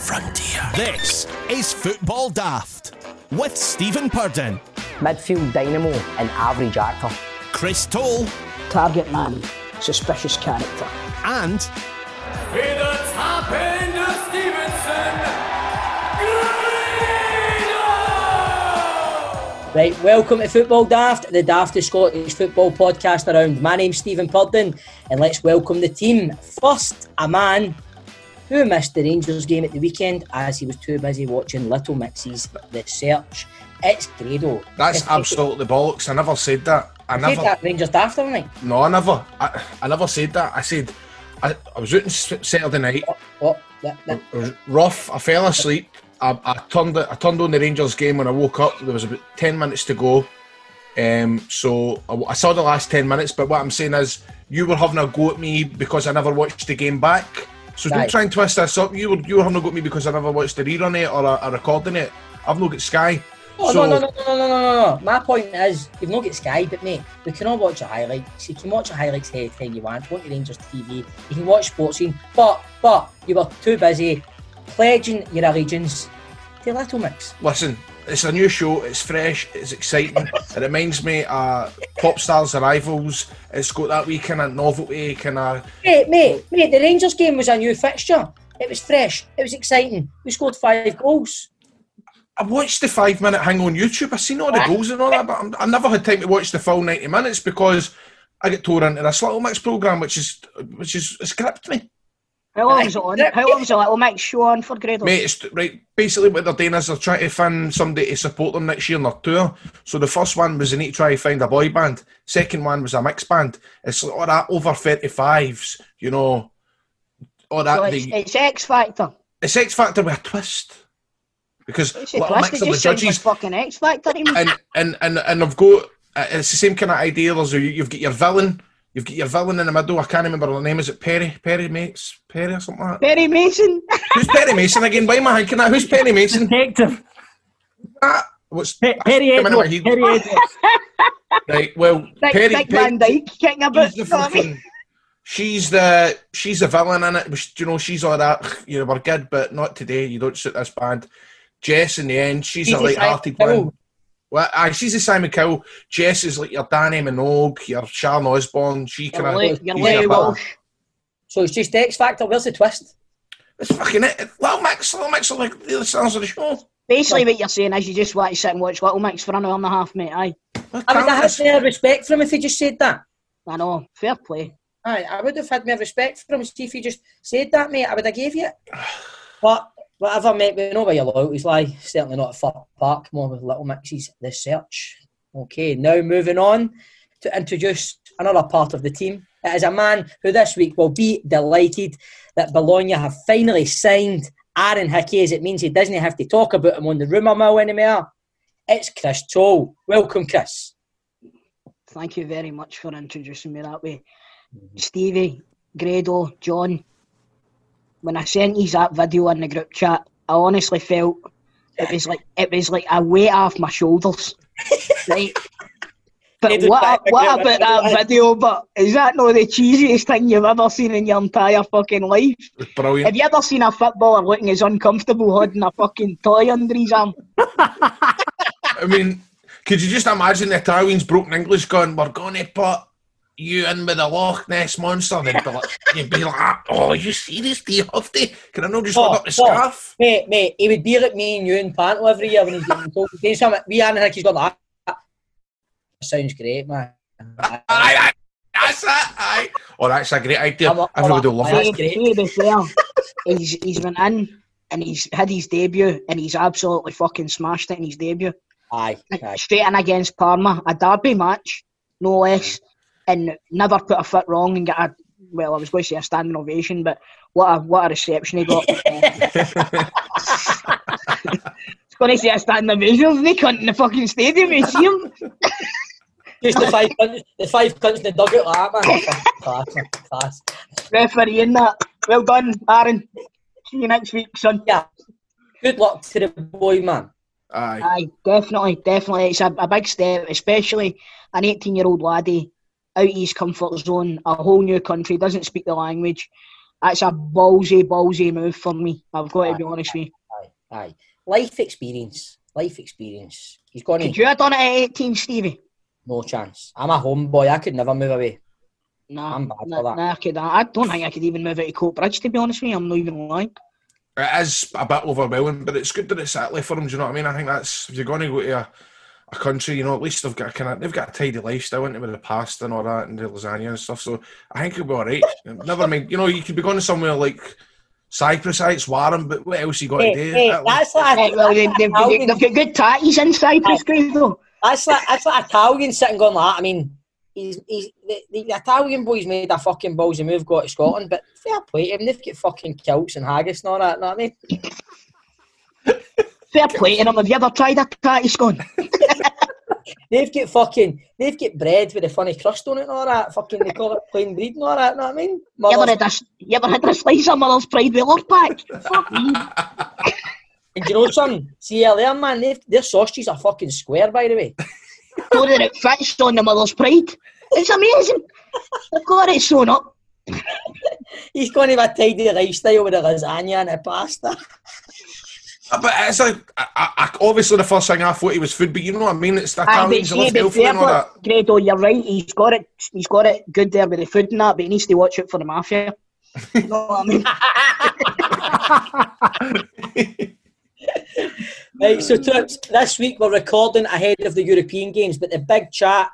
frontier. This is Football Daft with Stephen Purdon, midfield dynamo and average actor. Chris Toll, target man, suspicious character. and With the top end of Stevenson, Greeno! Right, welcome to Football Daft, the daftest Scottish football podcast around. My name's Stephen Purdon, and let's welcome the team. First, a man who missed the Rangers game at the weekend as he was too busy watching Little Mix's The Search. It's Grado. That's If- absolutely bollocks. I never said that. I never. that Rangers daft, haven't No, I never. I, I never said that. I said I, I was out on Saturday night. Oh, that, that, It was rough. I fell asleep. I, I turned. I turned on the Rangers game when I woke up. There was about ten minutes to go. Um, so I, I saw the last ten minutes. But what I'm saying is, you were having a go at me because I never watched the game back. So right. don't try and twist this up. You were you were having go me because I never watched the rerun it or a, a recording it. I've not got Sky. Oh, so... no, no, no, no, no, no, no. My point is, you've not got Sky, but mate, we can all watch a highlights. You can watch a highlights anytime you want. Watch Rangers TV. You can watch Sportscene. But, but, you were too busy pledging your allegiance to Little Mix. Listen, it's a new show. It's fresh. It's exciting. it reminds me of Pop Stars Arrivals. It's got that wee kind of novelty, kind of. Mate, mate, mate, the Rangers game was a new fixture. It was fresh. It was exciting. We scored five goals. I watched the five minute hang on YouTube. I seen all the goals and all that, but I'm, I never had time to watch the full ninety minutes because I get tore into this little mix program, which is which is it's gripped me. How long's it on? How long's the little mix show on for Gradle? Mate, it's, right. Basically, what they're doing is they're trying to find somebody to support them next year in their tour. So the first one was they need to try to find a boy band. Second one was a mixed band. It's all that over thirty fives, you know. All that So it's, the, it's X Factor. it's X Factor with a twist. Because It's a Little twist. Mix It are the just sounds judges, fucking X Factor to and and and and I've got uh, it's the same kind of idea. There's a, you've got your villain, you've got your villain in the middle. I can't remember her name. Is it Perry? Perry Mates? Perry or something like that? Perry Mason. Who's Perry Mason again? Why am I thinking that? Who's Perry Mason? Detective Ah, what's Pe- Perry coming in Edwards. Perrie Edwards. Right. Well, Dick, Perry. Dick Perry Van Dyke kicking about. she's the fucking. She's the she's the villain in it. which, You know, she's all that. You know, we're good, but not today. You don't suit this band. Jess, in the end, she's, She's a the light-hearted Simon one. Cowell. Well, aye, she's the Simon Cowell. Jess is like your Dannii Minogue, your Sharon Osbourne. She You're kind of. you're late, Walsh. So it's just X Factor. Where's the twist? It's fucking it. Little Mix, Little Mix are like the other stars of the show. Basically, what you're saying is you just want to sit and watch Little Mix for an hour and a half, mate. Aye, What I would have is- had more respect for him if he just said that. I know. Fair play. Aye, I would have had more respect for him see if he just said that, mate. I would have gave you it. But whatever, mate, we know where your loyalties lie. Certainly not at Fir Park, more with Little Mixes, the search. Okay, now moving on to introduce another part of the team. It is a man who this week will be delighted that Bologna have finally signed Aaron Hickey, as it means he doesn't have to talk about him on the rumour mill anymore. It's Chris Toll. Welcome, Chris. Thank you very much for introducing me that way. Stevie, Grado, John, when I sent you that video in the group chat, I honestly felt it was like it was like a weight off my shoulders. right? But what, I. what about that video? But is that not the cheesiest thing you've ever seen in your entire fucking life? It's brilliant. Have you ever seen a footballer looking as uncomfortable holding a fucking toy under his arm? I mean, could you just imagine the Italians broken English going, we're going to put you in with the Loch Ness monster? They'd be like, you'd be like, oh, are you serious? Do you have to? Can I not just Oh, look up the oh. scarf? Mate, mate, he would be like me and you in Panto every year when he's getting told to do something. We Aaron Hickey's got that. Sounds great, man. Aye, aye, that's it, aye. Oh, that's a great idea. I'm a- Everybody will love I'm a- it. That's great. To be fair, he's he's been in and he's had his debut and he's absolutely fucking smashed it in his debut. Aye, aye. Straight in against Parma, a derby match, no less, and never put a foot wrong and get a well, I was going to say a standing ovation, but what a what a reception he got. I was going to say a standing ovation, they couldn't in the fucking stadium. You see him? Just the five cunts, the five cunts in the dugout like ah, that, man. Class. Class. Referee in that. Well done, Aaron. See you next week, son. Yeah. Good luck to the boy, man. Aye. Aye, definitely, definitely. It's a, a big step, especially an 18 year old laddie out of his comfort zone, a whole new country, doesn't speak the language. that's a ballsy, ballsy move for me. I've got to be honest with you. Aye, aye. Life experience. Life experience. He's gone Could you have done it at 18, Stevie? no chance. I'm a homeboy. I could never move away. Nah, I'm bad for that. nah, I, could, I don't think I could even move out of Coatbridge, to be honest with you. I'm not even lying. It is a bit overwhelming, but it's good that it's Italy for them. Do you know what I mean? I think that's if you're going to go to a, a country, you know, at least they've got kind of they've got a tidy lifestyle into with the pasta and all that and the lasagna and stuff. So I think it'll be all right. Never mind, you know, you could be going to somewhere like Cyprus, aye, it's warm, but what else you got Hey, to do? hey, Italy? that's like well, they, they've, they've, they've got good tatties in Cyprus, great though. That's like that's like Italian sitting going like that. I mean, he's he's the, the Italian boys made a fucking ballsy move, got to Scotland, but fair play to him. They've got fucking kilts and haggis and all that. Know what I mean? Fair play to them. Have you ever tried a tatty scone? They've got fucking they've got bread with a funny crust on it and all that. Fucking they call it plain bread and all that. Know what I mean? You ever, had a, you ever had a slice of Mother's Pride with Lord Pack? Fuck me. and you know something? See there, man. They've, their sausages are fucking square, by the way. So that it fits on the Mother's Pride. It's amazing. They've got it sewn up. He's going to have a tidy lifestyle with a lasagna and a pasta. But it's like, I, I, I- obviously the first thing I thought he was food, but you know what I mean? It's the Aye, but Italians who see, live but healthy and all fair, that. but Grado, oh, you're right. He's got it. He's got it good there with the food and that, but he needs to watch it for the mafia. you know what I mean? Right, so Toots, this week we're recording ahead of the European games, but the big chat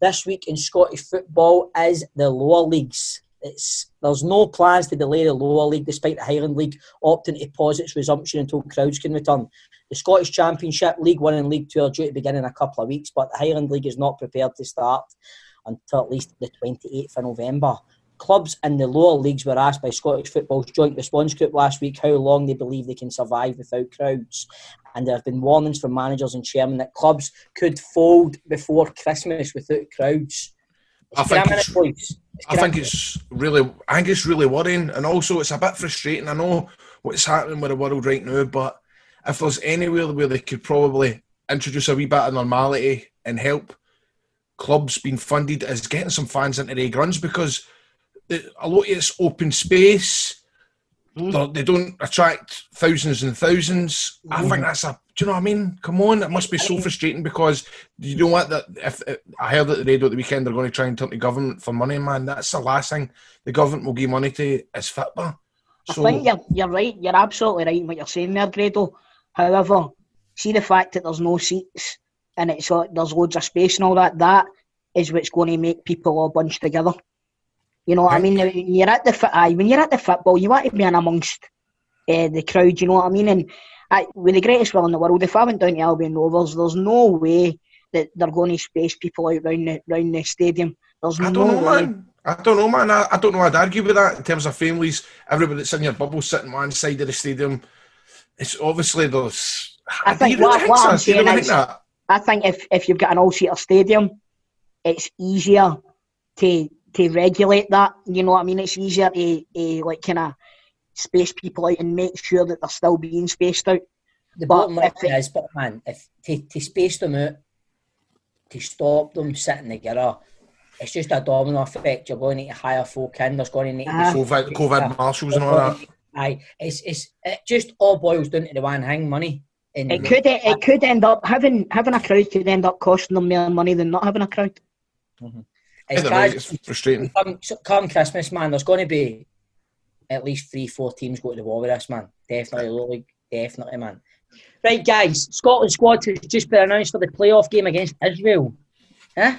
this week in Scottish football is the lower leagues. It's there's no plans to delay the lower league, despite the Highland League opting to pause its resumption until crowds can return. The Scottish Championship, League One and League Two are due to begin in a couple of weeks, but the Highland League is not prepared to start until at least the 28th of November. Clubs in the lower leagues were asked by Scottish Football's joint response group last week how long they believe they can survive without crowds and there have been warnings from managers and chairmen that clubs could fold before Christmas without crowds. I think it's- boys? I think it's really, I think it's really worrying, and also it's a bit frustrating. I know what's happening with the world right now, but if there's anywhere where they could probably introduce a wee bit of normality and help clubs being funded, is getting some fans into the runs because the, a lot of it's open space. They're- They don't attract thousands and thousands. I think that's a. Do you know what I mean? Come on, it must be so frustrating because you know what? That if, if I heard at the radio at the weekend they're going to try and turn to government for money, man. That's the last thing the government will give money to is football. I think you're, you're right. You're absolutely right in what you're saying there, Grado. However, see the fact that there's no seats and it's uh, there's loads of space and all that. That is what's going to make people all bunched together. You know what I mean? When you're at the aye, when you're at the football, you want to be in amongst uh, the crowd. You know what I mean? And I, with the greatest will in the world, if I went down to Albion Rovers, there's no way that they're going to space people out round the round the stadium. There's I don't know, way. man. I don't know, man. I, I don't know. I'd argue with that in terms of families. Everybody that's in your bubble sitting one side of the stadium. It's obviously those. I think really what- what? I'm saying is-? I think if, if you've got an all seater stadium, it's easier to to regulate that. You know what I mean? It's easier to, to like kind of space people out and make sure that they're still being spaced out. The But bottom line if it- is, but man, if to, to space them out, to stop them sitting together, it's just a domino effect. You're going to need to hire folk in. There's going to need to Ah. COVID, COVID marshals and all that. Aye, it's it's it just all boils down to the one thing, money. And It could it could end up having having a crowd could end up costing them more money than not having a crowd. it's Either way, it's frustrating. come, come Christmas, man, there's going to be at least three, four teams go to the war with us, man. Definitely, low league, definitely, man. Right, guys, Scotland squad has just been announced for the playoff game against Israel. Huh?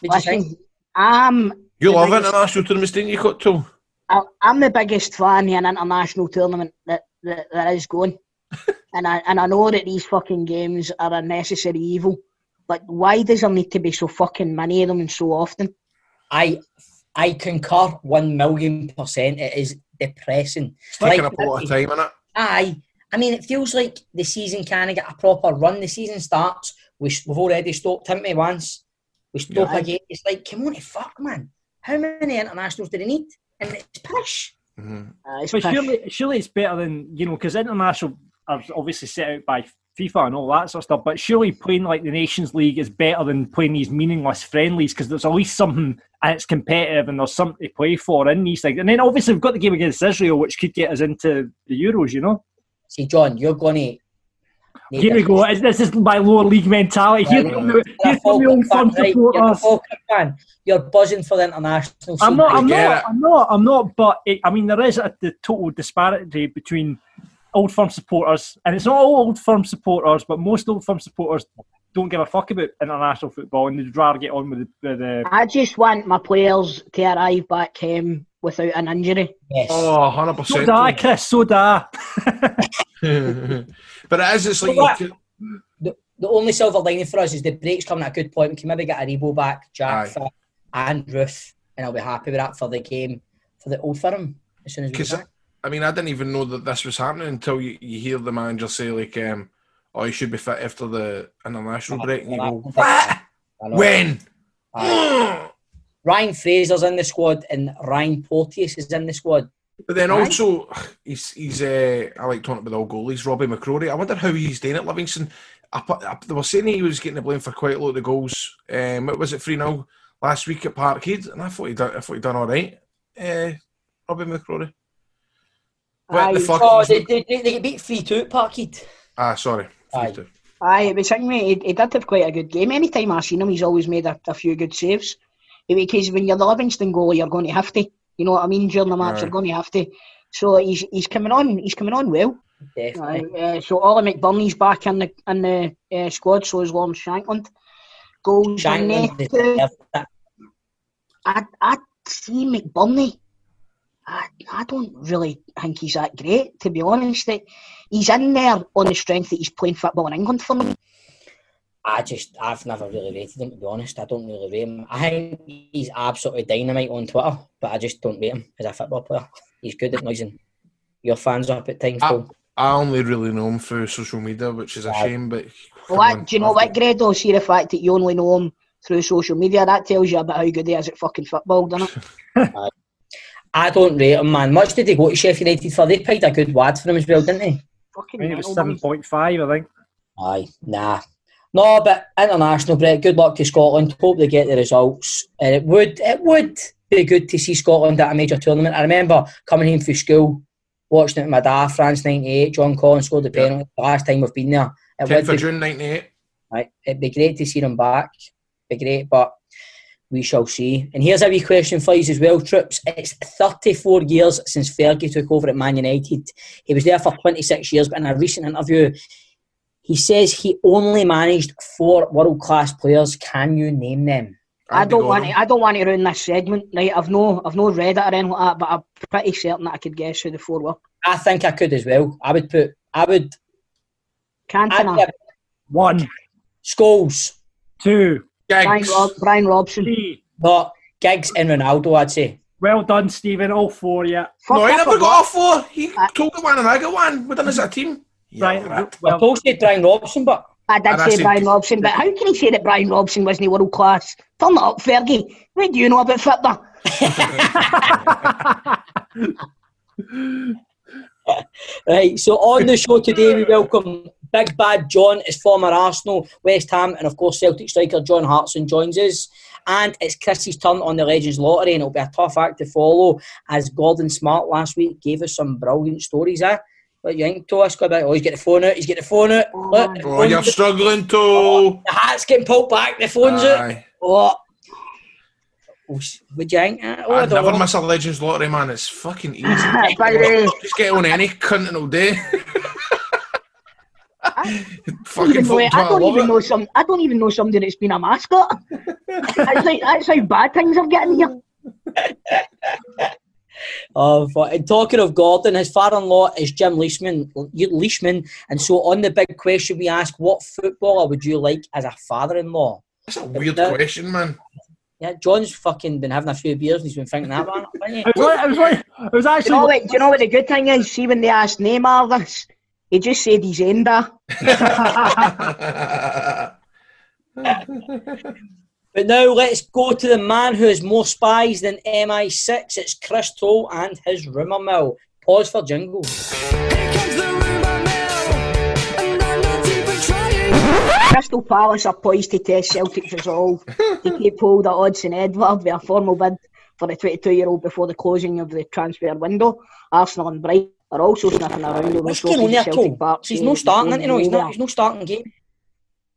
What do you think? Listen, I'm You the love biggest- international tournaments, didn't you, Cotto? I- I'm the biggest fan of an international tournament that, that there is going, and I and I know that these fucking games are a necessary evil. But why does there need to be so fucking many of them and so often? I I concur one million percent. It is depressing. It's taking Like, up a lot of time, innit? Aye. I mean, it feels like the season can't get a proper run. The season starts. We, we've already stopped Timpey once. We stop Yeah. again. It's like, come on, fuck, man. How many internationals do they need? And it's pish. Mhm. Uh, it's But pish. surely, surely it's better than you know because international are obviously set out by FIFA and all that sort of stuff. But surely playing like the Nations League is better than playing these meaningless friendlies because there's at least something and it's competitive and there's something to play for in these things. And then obviously we've got the game against Israel, which could get us into the Euros. You know. See, John, you're going to. Here we go. This is my lower league mentality. Here come the, here come the old firm supporters. fan. You're buzzing for the international. I'm not. I'm not. I'm not. I'm not. But it, I mean, there is a the total disparity between old firm supporters, and it's not all old firm supporters, but most old firm supporters don't give a fuck about international football, and they'd rather get on with the. With the I just want my players to arrive back home without an injury. Yes. Oh, 100%. so da, Chris. So da. but as it's like, Well, you the, the only silver lining for us is the break's coming at a good point. We can maybe get a Rebo back, Jack Aye. and Ruth, and I'll be happy with that for the game for the old firm as soon as we Because get back. I mean, I didn't even know that this was happening until you, you hear the manager say like, um, "Oh, you should be fit after the international break," and you go, "What? When?" Ryan Fraser's in the squad and Ryan Porteous is in the squad. But then also, he's he's. Uh, I like talking about all goalies. Robby McCrorie. I wonder how he's doing at Livingston. I, I, they were saying he was getting the blame for quite a lot of the goals. Um, what was it three 0 last week at Parkhead? And I thought he done. I thought he done all right. Uh, Robby McCrorie. What Aye, the fuck? Oh, they, they, they, they beat 3 2 at Parkhead. Ah, sorry. 3-2. Aye, it was thing, mate. He, he did have quite a good game. Anytime I've seen him, he's always made a, a few good saves. Because when you're the Livingston goalie, you're going to have to. You know what I mean? During the match, Aye. you're going to have to. So he's he's coming on. He's coming on well. Definitely. Aye, uh, so Oli McBurnie's back in the in the uh, squad. So is Lawrence Shankland. Goals in Shankland net. I I see McBurnie. I, I don't really think he's that great, to be honest. He's in there on the strength that he's playing football in England for me. I just, I've never really rated him to be honest. I don't really rate him. I think he's absolutely dynamite on Twitter, but I just don't rate him as a football player. He's good at noising your fans up at times. Paul. I only really know him through social media, which is a Aye. shame. But Well, that, do you know what, Grado? See the fact that you only know him through social media, that tells you about how good he is at fucking football, doesn't it? I don't rate him, man. Much did he go to Sheffield United for? They paid a good wad for him as well, didn't they? Fucking I think it was mental, seven man. point five. I think. Aye, nah. No, but international, Brett. Good luck to Scotland. Hope they get the results. And it would, it would be good to see Scotland at a major tournament. I remember coming home from school, watching it with my dad. France '98. John Collins scored the Yeah. penalty. The last time we've been there. It 10th would of be, June '98. right, it'd be great to see them back. Be great, but we shall see. And here's a wee question for you as well, Trips. It's 34 years since Fergie took over at Man United. He was there for 26 years, but in a recent interview, he says he only managed four world class players. Can you name them? I don't want Gordon. to. I don't want to ruin this segment, right? I've no, I've no read it or anything like that, but I'm pretty certain that I could guess who the four were. I think I could as well. I would put, I would, I'd Cantona, One, Scholes, two, Brian, Giggs. Rob, Brian Robson. three. but Giggs and Ronaldo, I'd say. Well done, Stephen. All four. Yeah. Fuck, No, I he never got all four. He I- took one and I got one. We done as a team. Yeah, Right. right. I Well, posted Brian Robson, but I did ah, And I say Brian Robson, but how can you say that Brian Robson wasn't world class? Turn it up, Fergie. What do you know about football? Right, so on the show today, we welcome Big Bad John, is former Arsenal, West Ham, and of course Celtic striker John Hartson joins us. And it's Chris's turn on the Legends Lottery, and it'll be a tough act to follow as Gordon Smart last week gave us some brilliant stories. Eh? What do you think, Thomas? Go about, oh, he's got the phone out, he's got the phone out. Look, the, Oh, you're out. struggling to. the hat's getting pulled back, the phone's out. Aye. What? Oh, s- what do you think? eh? Oh, I I'd never know. miss a Legends lottery, man. It's fucking easy. By the way, Just get on any cunt all day. I don't fucking even know, folk I don't love even it. know some. I don't even know somebody that's been a mascot. that's, like, that's how bad things are getting here. Of uh, and talking of Gordon, his father-in-law is Jim Leishman. Leishman, and so on the big question we ask, what footballer would you like as a father-in-law? That's a weird No. question, man. Yeah, John's fucking been having a few beers and he's been thinking that one. hasn't? It was, like, it was like it was Do you, actually. know what, do you know what the good thing is? See, when they asked Neymar this, he just said he's Ender. But now let's go to the man who has more spies than MI6. It's Chris Toll and his rumour mill. Pause for jingle. Here comes the rumor mill, and I'm not even Crystal Palace are poised to test Celtic's resolve to keep hold of Odsonne Edouard with a formal bid for the 22-year-old before the closing of the transfer window. Arsenal and Brighton are also sniffing around the on there, at Celtic. He's no starting, you know. He's not. He's no starting game.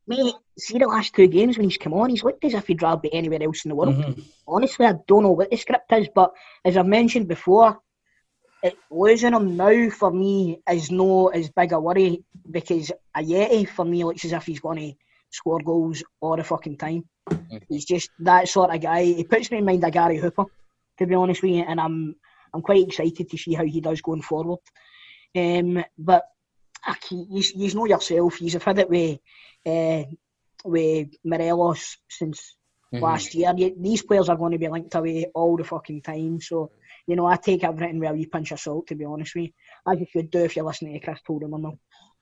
Mate, see the last two games when he's come on, he's looked as if he'd rather be anywhere else in the world. Mhm. Honestly, I don't know what the script is, but as I've mentioned before, it, losing him now for me is no as big a worry because Ajeti for me looks as if he's going to score goals all the fucking time. He's just that sort of guy. He puts me in mind of Gary Hooper, to be honest with you, and I'm I'm quite excited to see how he does going forward. Um, but you, you know yourself, you've had it with uh, with Morelos since Mhm. last year. You, these players are going to be linked away all the fucking time. So, you know, I take everything with a wee pinch of salt, to be honest with you. As you should do if you're listening to Chris Toldham.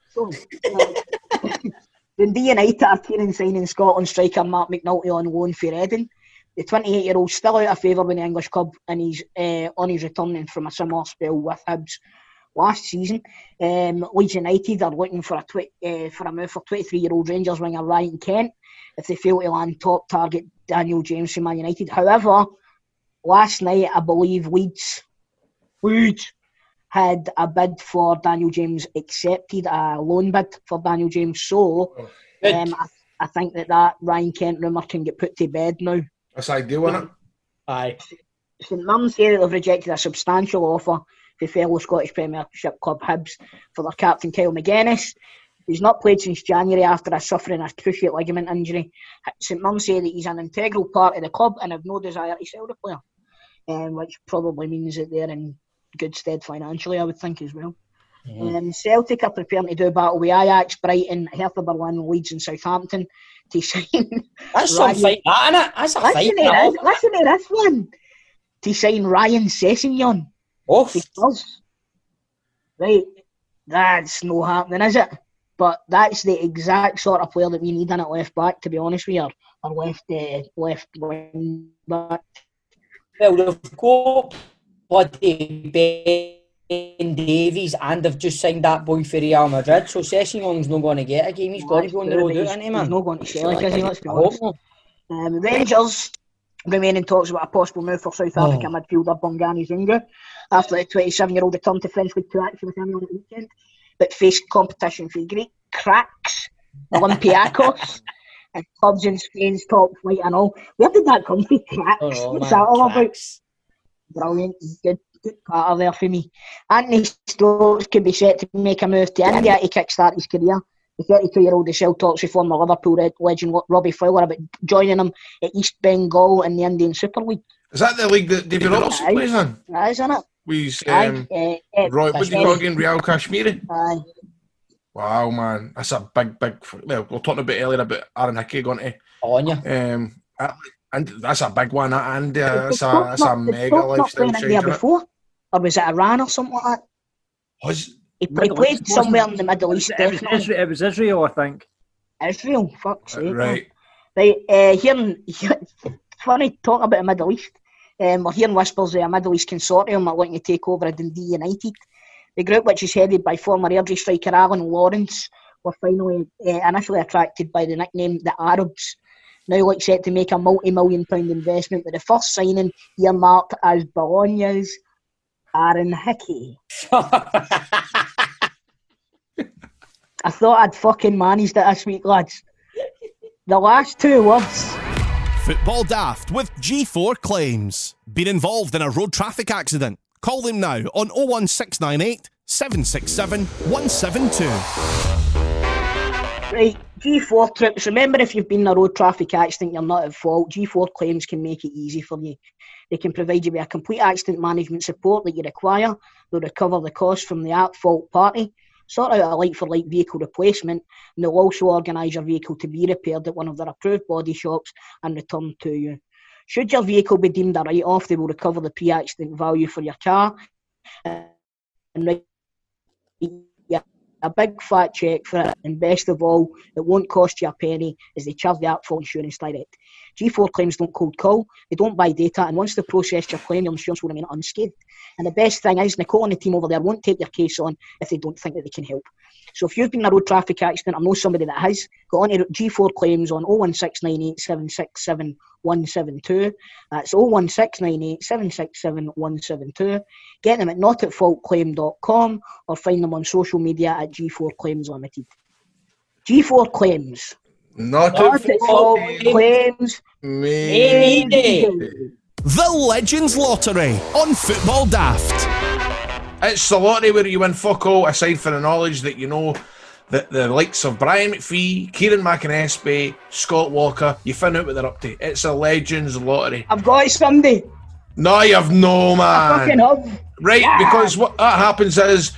So, Dundee United are keen in signing Scotland striker Marc McNulty on loan for Reading. The 28 year old still out of favour with the English club and he's uh, on his returning from a similar spell with Hibs last season. Um, Leeds United are looking for a twi- uh, for a move for 23 year old Rangers winger Ryan Kent if they fail to land top target Daniel James from Man United. However, last night I believe Leeds, Leeds had a bid for Daniel James accepted, a loan bid for Daniel James. So um, I, I think that that Ryan Kent rumour can get put to bed now. That's ideal, isn't it? Aye. St Mirren say that they've rejected a substantial offer for fellow Scottish Premiership club Hibs for their captain Kyle Magennis. He's not played since January after a suffering a cruciate ligament injury. St Mirren say that he's an integral part of the club and have no desire to sell the player, um, which probably means that they're in good stead financially, I would think as well. Um, Celtic are preparing to do a battle with Ajax, Brighton, Hertha Berlin, Leeds, and Southampton to sign That's some fight, that innit? That's a fight. Listen to that. this, listen to this one. To sign Ryan Sessegnon Off. to Spurs. Right, that's no happening, is it? But that's the exact sort of player that we need in at left back, to be honest with you, or left uh, left wing back. Well, they've got bloody Ben Davies and they've just signed that boy for Real Madrid, so Session's not going to get a game. He's got to go on the road, He's- isn't he, He's man? not going to sell it, is he? Let's be I honest. Um, Rangers remain in talks about a possible move for South Africa Oh. midfielder Bongani Zungu after the 27 year old returned to French League Two action with him on the weekend, but faced competition from Greek cracks, Olympiacos, and clubs in Spain's top flight and all. Where did that come from? Cracks? Oh, no, What's man, that all about? Brilliant. Good, good patter there for me. Anthony Stokes could be set to make a move to India to kickstart his career. The 32 year old is still talks with former Liverpool red legend Robbie Fowler about joining him at East Bengal in the Indian Super League. Is that the league that David Robertson Aye. plays in? That is, isn't it? With Aye. um, eh, eh, Roy, what do you Kashmiri. call again? Real Kashmiri? aye. Wow, man. That's a big, big. Well, we were talking a bit earlier about Aaron Hickey going to. On you. Um, and that's a big one, and uh, that's a, that's a mega Stokes not lifestyle play change. India isn't it? before? Or was it Iran or something like that? Was He, he played East, somewhere in the Middle East, It was. Israel, it was Israel, I think. Israel, fuck's sake. man. right? Right, uh, hearing, funny talking about the Middle East. Um, we're hearing whispers of a Middle East consortium are looking to take over Dundee United. The group, which is headed by former Airdrie striker Alan Lawrence, were finally uh, initially attracted by the nickname the Arabs. Now look set to make a multi-million pound investment with the first signing earmarked as Bologna's Aaron Hickey. I thought I'd fucking managed it this week, lads. The last two words. Football Daft with G4 Claims. Been involved in a road traffic accident? Call them now on 01698 767 172. Right, G4 trips. Remember, if you've been in a road traffic accident, you're not at fault. G4 claims can make it easy for you. They can provide you with a complete accident management support that you require. They'll recover the cost from the at fault party, sort out a like for like vehicle replacement, and they'll also organise your vehicle to be repaired at one of their approved body shops and returned to you. Should your vehicle be deemed a write off, they will recover the pre accident value for your car. And write a big fat check for it, and best of all, it won't cost you a penny as they charge the Artful Insurance Direct. G4 claims don't cold call, they don't buy data, and once they process your claim, your insurance will remain unscathed. And the best thing is, Nicole and the team over there won't take your case on if they don't think that they can help. So if you've been in a road traffic accident, I know somebody that has, go on to G4 claims on 01698 767 172. That's 01698 767 172. Get them at notatfaultclaim.com or find them on social media at G4 Claims Limited. G4 Claims. Not Not at at fault claims. me. The Legends Lottery on Football Daft. It's the lottery where you win fuck all aside for the knowledge that you know that the likes of Brian McPhee, Kieran McAnespie, Scott Walker, you find out what they're up to. It's a Legends lottery. I've got it Sunday. No, you've no Fucking man. have. Right, Yeah. because what that happens is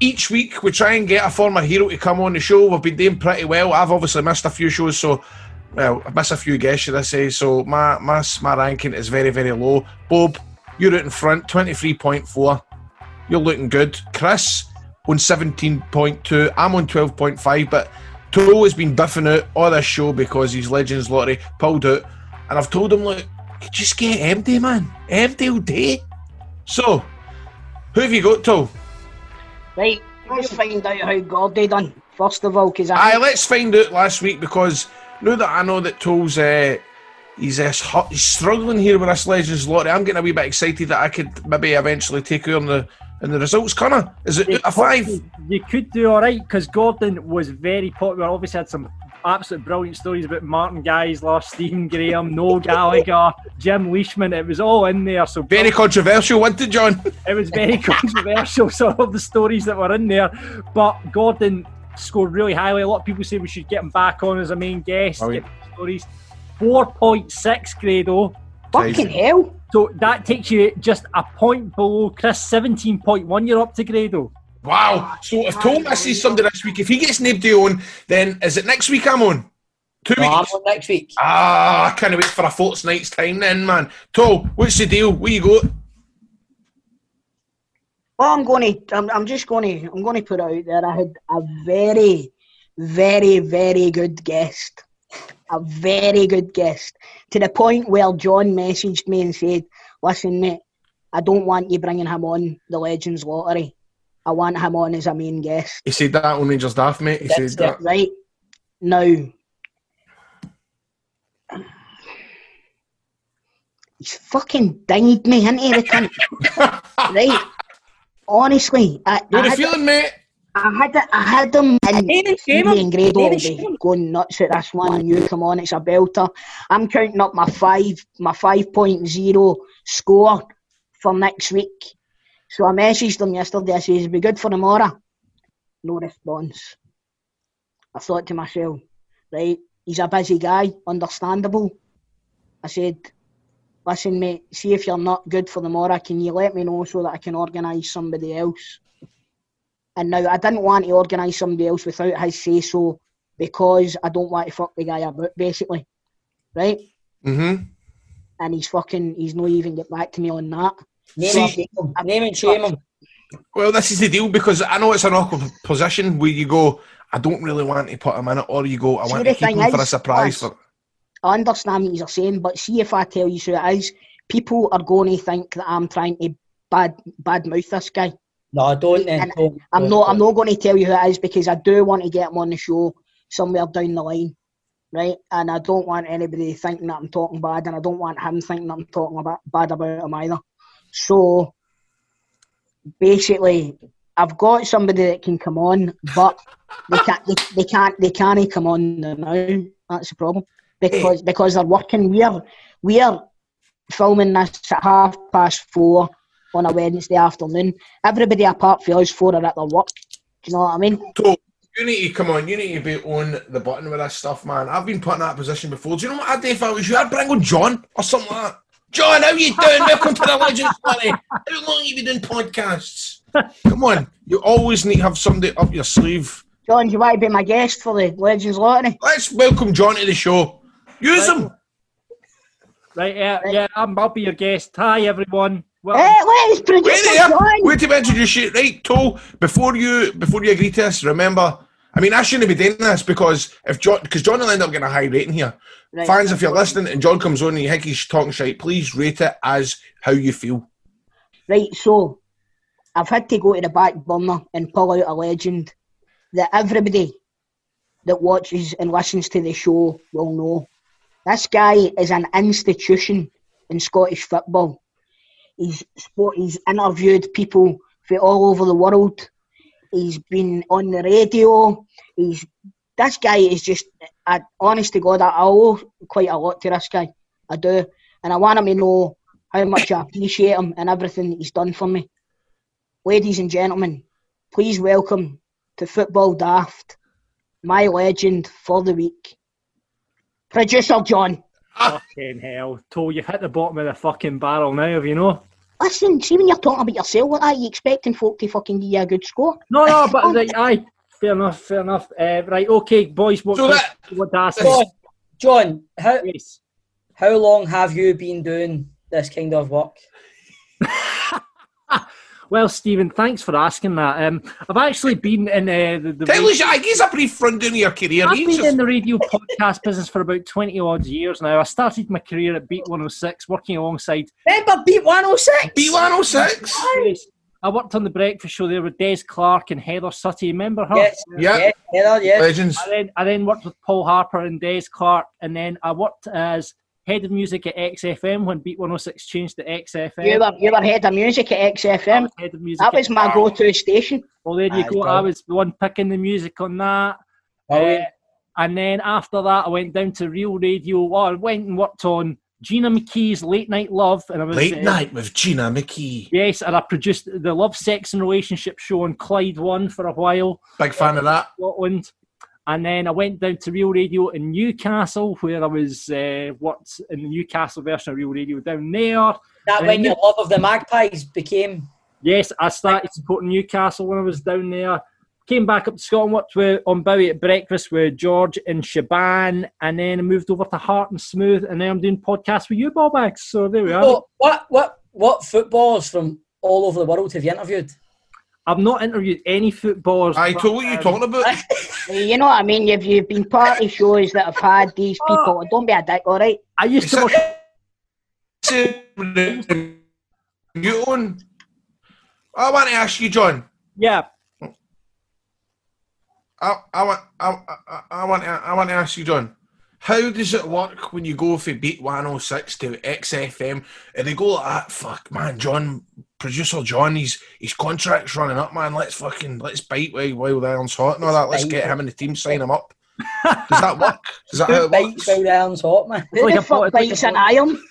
each week we try and get a former hero to come on the show. We've been doing pretty well. I've obviously missed a few shows, so well, I miss a few guests, should I say? So my my my ranking is very very low. Bob, you're out in front, twenty three point four. You're looking good. Chris on seventeen point two. I'm on twelve point five, but Toe has been biffing out all this show because his Legends Lottery pulled out, and I've told him look, just get empty, man, empty all day. So, who have you got, Toe? Right, let's find out how Gordy done. First of all, because Aye, let's find out last week because now that I know that Toll's uh, he's, uh, he's struggling here with this Legends Lottery, I'm getting a wee bit excited that I could maybe eventually take her in the in the results. Connor, is it out of five? You could do all right because Gordon was very popular. Obviously, had some absolute brilliant stories about Martin Geissler, Stephen Graham, Noel Gallagher, Jim Leishman. It was all in there. So Very controversial, wasn't it, John? it was very controversial, some of the stories that were in there. But Gordon scored really highly. A lot of people say we should get him back on as a main guest. Oh, get stories. 4.6 grado. fucking hell. So that takes you just a point below Chris, 17.1. You're up to grado. Wow. So if Toll misses somebody this week, if he gets nobody on, then is it next week I'm on? Two No, I'm weeks. on next week. Ah, I can't wait for a fortnight's time then, man. Toll, what's the deal? Where you go? Well, I'm going to. I'm, I'm just going to. I'm going to put out there. I had a very, very, very good guest. A very good guest to the point where John messaged me and said, "Listen, mate, I don't want you bringing him on the Legends Lottery. I want him on as a main guest." He said that on Rangers Daft, mate. He That's said that. Right now, he's fucking dinged me, hasn't he, the cunt? right? Honestly, I, How I, you had, feeling, mate? I had I had him in Name and shame Stevie him. and Grado Name all and day, shame him. going nuts at this one. And you come on, it's a belter. I'm counting up my five, my 5.0 score for next week. So I messaged him yesterday. I says, "Be good for tomorrow." No response. I thought to myself, right, he's a busy guy, understandable. I said, listen, mate, see if you're not good for tomorrow, can you let me know so that I can organise somebody else? And now I didn't want to organise somebody else without his say so because I don't want to fuck the guy about, basically. Right? Mm-hmm. And he's fucking, he's not even get back to me on that. Name See- and shame him. Name and shame him. Well, this is the deal because I know it's an awkward position where you go, I don't really want to put him in it, or you go, I See, want to keep thing him for a surprise. lads, For I understand what you're saying, but see if I tell you who it is, people are going to think that I'm trying to bad bad mouth this guy. No, don't then. And Don't, I'm don't, not. I'm don't. not going to tell you who it is because I do want to get him on the show somewhere down the line, right? And I don't want anybody thinking that I'm talking bad, and I don't want him thinking that I'm talking about bad about him either. So basically, I've got somebody that can come on, but they can't. They, they can't. They can't come on now. That's the problem because because they're working. We're we're filming this at half past four on a Wednesday afternoon. Everybody apart from us four are at their work. Do you know what I mean? so you need to come on. You need to be on the button with this stuff, man. I've been put in that position before. Do you know what I'd do if I was you? I'd bring on John or something like that. John, how you doing? Welcome to the Legends Party. How long have you been doing podcasts? Come on, you always need to have somebody up your sleeve. John, you want to be my guest for the Legends Lottery? Let's welcome John to the show. Use him. Right, yeah, yeah, I'm, I'll be your guest. Hi, everyone. Well, Hey, where's Wait producer there. John? Wait to introduce you. Right, Toe, before you before you agree to this, remember I mean, I shouldn't be doing this because if John, because John will end up getting a high rating here. Right. Fans, if you're listening and John comes on and you think he's talking shit, please rate it as how you feel. Right, so I've had to go to the back burner and pull out a legend that everybody that watches and listens to the show will know. This guy is an institution in Scottish football. He's he's interviewed people from all over the world. He's been on the radio. He's this guy is just, I, honest to God, I, owe quite a lot to this guy. I do, and I want him to know how much I appreciate him and everything that he's done for me. Ladies and gentlemen, please welcome to Football Daft, my legend for the week, producer John. Fucking hell. Told you've hit the bottom of the fucking barrel now, have you know? Listen, see when you're talking about yourself like that, you expecting folk to fucking give you a good score. No, no, but like, aye, fair enough, fair enough. Uh, right, okay, boys, what, So that- what that's John, John, how yes. how long have you been doing this kind of work? Well, Stephen, thanks for asking that. Um, I've actually been in uh, the, the Tell us, I guess a brief rundown of your career. I've He's been just- in the radio podcast business for about 20 odd years now. I started my career at Beat 106, working alongside. Remember Beat 106? B106. Yes, I worked on the breakfast show there with Des Clarke and Heather Suttie. Remember her? Yes. Yeah. Yes. Heather, yes. Legends. I then, I then worked with Paul Harper and Des Clarke, and then I worked as head of music at XFM when Beat 106 changed to XFM. You were you were head of music at XFM. head of music. That was my go-to station. Well, there you Aye, go. bro. I was the one picking the music on that. Brilliant. Uh, and then after that, I went down to Real Radio. Well, I went and worked on Gina McKie's Late Night Love, and I was Late uh, night with Gina McKie. Yes, and I produced the Love, Sex, and Relationship show on Clyde One for a while, Big fan of that. Scotland. And then I went down to Real Radio in Newcastle, where I was uh, worked in the Newcastle version of Real Radio down there. that when your love of the Magpies became. Yes, I started supporting Newcastle when I was down there. Came back up to Scotland, worked with, on Bowie at breakfast with George and Shaban, and then I moved over to Heart and Smooth, and now I'm doing podcasts with you, Ballbags. So there we are. So what what what footballers from all over the world have you interviewed? I've not interviewed any footballers. I but, told what you um, talking about. You know what I mean? You've you've been part of shows that have had these people. Don't be a dick, all right? I used to work. you own. I want to ask you, John. Yeah, I, I want. I, I, I want. To, I want to ask you, John. How does it work when you go from Beat 106 to XFM and they go like that? Fuck, man, John, producer John, his his contract's running up, man. Let's fucking let's bite while while the iron's hot and all that. Let's get him and the team sign him up. Does that work? Is that how Who it bites works? while the iron's hot, man? Who like a fuck bo- it's like a an iron?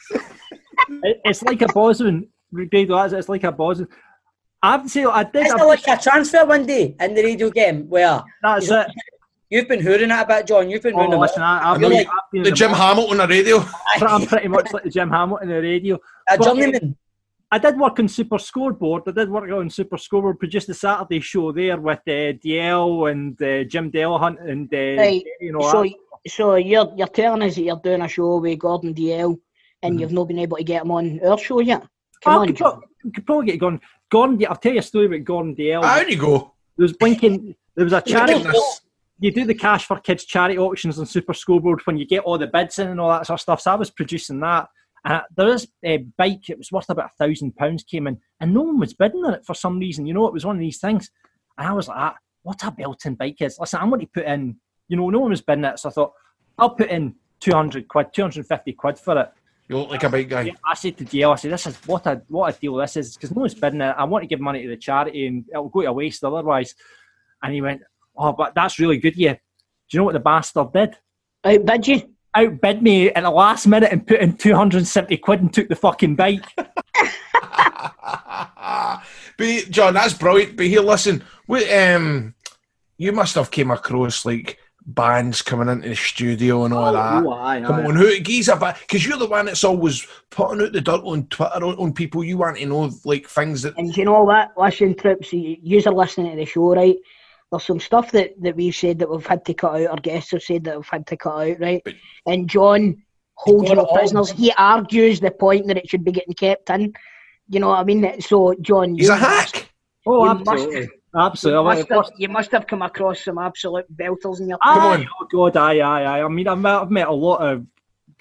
it's like a bosun. Grado, it's like a bosun. I have to say, I did. Is there like a transfer one day in the radio game where That's it. you've been hooring it a bit, John? You've been Oh, hooring listen, it. I, I've been, you- I've been The Jim the- Hamilton on the radio. I'm pretty much like the Jim Hamilton on the radio. A but- journeyman. I did work on Super Scoreboard. I did work on Super Scoreboard. Produced the Saturday show there with uh, DL and uh, Jim Delahunt and uh, Right. you know. So that. so you're you're telling us that you're doing a show with Gordon DL and you've not been able to get him on our show yet? Come I on, could, pro- could probably get Gordon. Gordon, I'll tell you a story about Gordon DL. How you go? There was blinking. There was a charity. You do the cash for kids charity auctions on Super Scoreboard when you get all the bids in and all that sort of stuff. So I was producing that. And there is a bike, it was worth about a thousand pounds came in, and no one was bidding on it for some reason. You know, it was one of these things. And I was like, ah, what a built-in bike is. Listen, I'm going to put in, you know, no one was bidding it. So I thought, I'll put in 200 quid, 250 quid for it. You look like a big guy. I said to DL, I said, this is what a what a deal this is because no one's bidding it. I want to give money to the charity and it'll go to waste otherwise. And he went, oh, but that's really good, yeah. Do you know what the bastard did? Outbid you? Outbid me at the last minute and put in 270 quid and took the fucking bike. but John, that's brilliant. But here, listen, we, um, you must have came across like bands coming into the studio and all that. Oh, aye, Come aye. on, who geez about? Because you're the one that's always putting out the dirt on Twitter on, on people. You want to know like things that And you know what? Listen, Trips, you are listening to the show, right? There's some stuff that, that we've said that we've had to cut out, our guests have said that we've had to cut out, right? But- And John holds got no it all. prisoners. He argues the point that it should be getting kept in. You know what I mean? So, John, he's you a hack. Oh, You absolutely. You Absolutely. must, have, you must have come across some absolute belters in your Come on. Oh God, aye, aye, aye. I mean, I've met, I've met a lot of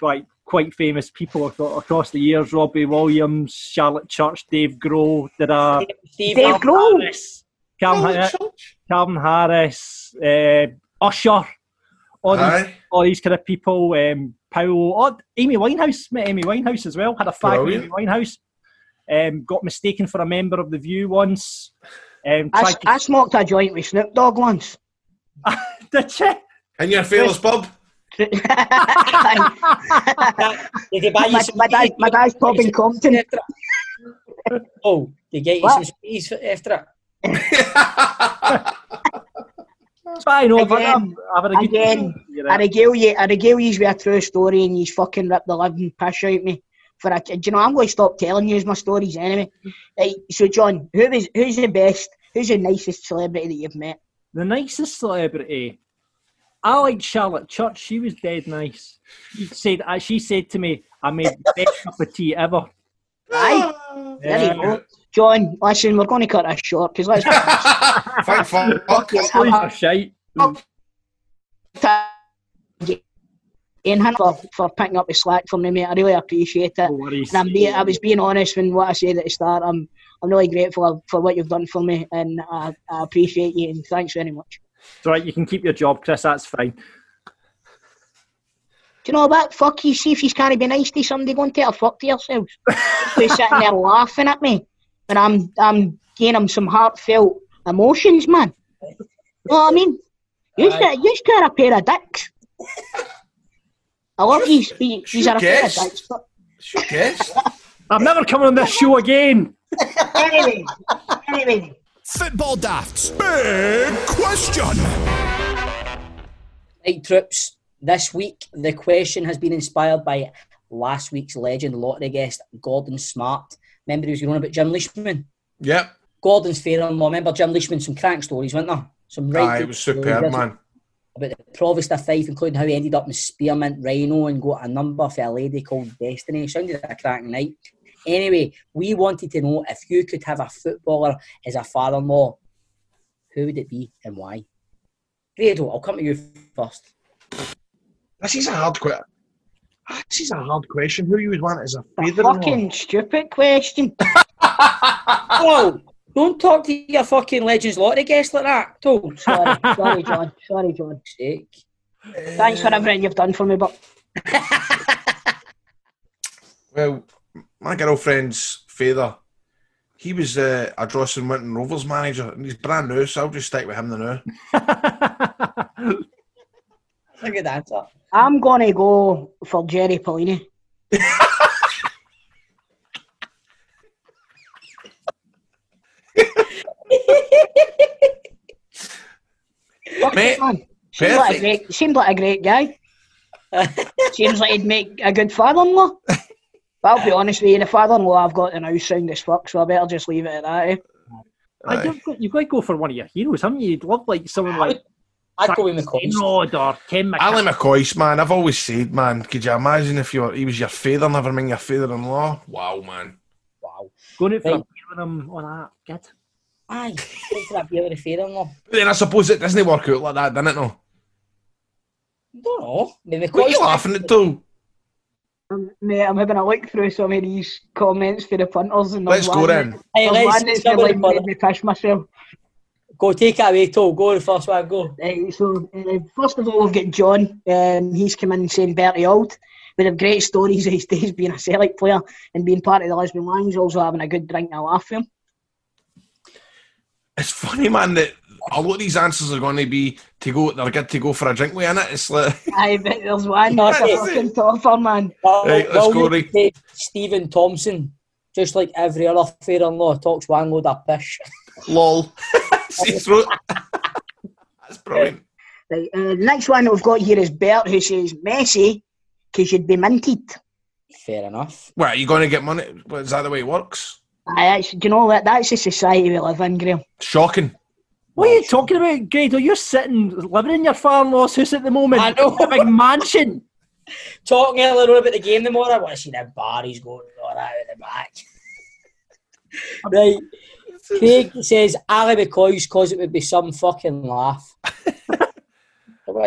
like quite famous people across the years. Robbie Williams, Charlotte Church, Dave Grohl, did a Steve, Dave Grohl. Harris, Calvin, Calvin Harris, uh, Usher, all these, all these kind of people. Um, Paolo, oh, Amy Winehouse met Amy Winehouse as well. Had a fag with Amy Winehouse. Um, got mistaken for a member of the View once. Um, I, to, I smoked a joint with Snoop Dogg once. did you? In your fearless pub? did he buy you my, some my, dad, my dad's pub in Compton. Oh, did he get you What? some squeeze after it? Fine. No, but Again, I'm, I've a good again, You're I right. regale you, I regale you with a true story, and you fucking rip the living piss out of me. For a, do you know, I'm going to stop telling you my stories anyway. Right, so, John, who is who's the best? Who's the nicest celebrity that you've met? The nicest celebrity. I liked Charlotte Church. She was dead nice. She said, uh, she said to me, "I made the best cup of tea ever." Aye, there you go. John, listen, we're going to cut this short because let's Thank fuck. Please are shite. in hand for, for picking up the slack for me, mate. I really appreciate it. No. And I'm being, I was being honest when what I said at the start. I'm I'm really grateful for what you've done for me, and I, I appreciate you. And thanks very much. It's all right. You can keep your job, Chris. That's fine. Do you know what? Fuck you. See if you can't be nice to somebody, go and take a fuck to yourselves. You're sitting there laughing at me, and I'm I'm giving them some heartfelt emotions, man. You know what I mean? You Aye. you are a pair of dicks. I love you. You Sure are a pair of guess. dicks. But I'm never coming on this show again. anyway, anyway. Football Daft's big question. Right, troops. This week, the question has been inspired by last week's legend lottery guest, Gordon Smart. Remember he was going on about Jim Leishman? Yep. Gordon's fair-in-law. Remember Jim Leishman? Some crank stories, weren't there? Some right Aye, good it was stories, superb, man. About the Provost of Fife, including how he ended up in Spearmint Rhino and got a number for a lady called Destiny. Sounded like a cracking night. Anyway, we wanted to know if you could have a footballer as a father-in-law, who would it be and why? Grado, I'll come to you first. This is a hard question. This is a hard question. Who you would want as a A father-in-law? fucking stupid question. Oh, don't talk to your fucking Legends Lottery guest like that. Oh, Sorry, sorry, John. Sorry, John. sake. Thanks for everything you've done for me, but Well, my girlfriend's father, he was uh, a Drossen Winton Rovers manager, and he's brand new, so I'll just stick with him the now. That's a good answer. I'm gonna go for Jerry Pelini. Fuck Mate, man. Seems like, a great, seems like a great guy. seems like he'd make a good father-in-law. But I'll be honest with you, the father-in-law I've got the now sound as fuck, so I better just leave it at that. Eh? Aye, Aye. you've, got, you've got to go for one of your heroes, haven't you? You'd love like someone like I'd go with McCoy. Rod or Ken McCann. Ally McCoist, man, I've always said, man, could you imagine if you were, he was your father, never mind your father-in-law? Wow, man. Wow. Going out for a Right. beer with him on that. Good. Aye, go for that beer with the father-in-law. Then I suppose it doesn't work out like that, doesn't it, no? don't know. Maybe What are you laughing at, too? Um, mate, I'm having a look through some of these comments for the punters and Let's there's go one then. that- Hey, there's let's one that's start with like made me piss myself. Go take it away, Toe. Go the first one. Go. Right, so uh, first of all, we've got John. Um, he's come in saying Bertie Auld. With have great stories of his days being a Celtic player and being part of the Lisbon Lions, also having a good drink and a laugh with him. It's funny, man, that a lot of these answers are going to be to go, they're good to go for a drink with, innit? It's like, I bet there's one That's that's a fucking topper, man. Well, Right, let's go, William Ray. said Stephen Thompson, just like every other father-in-law, talks one load of pish. lol. See through That's brilliant. Right, uh, the next one we've got here is Bert, who says Messi, because you'd be minted. Fair enough. Well, are you going to get money? Is that the way it works? I actually, do you know what? That's the society we live in, Graham. Shocking. What are you talking about, Grado? You're sitting, living in your father-in-law's house at the moment. I know. A big mansion. Talking earlier on about the game tomorrow, I want to see them Barry's going all out out the back. right. Craig says Ally McCoist because it would be some fucking laugh.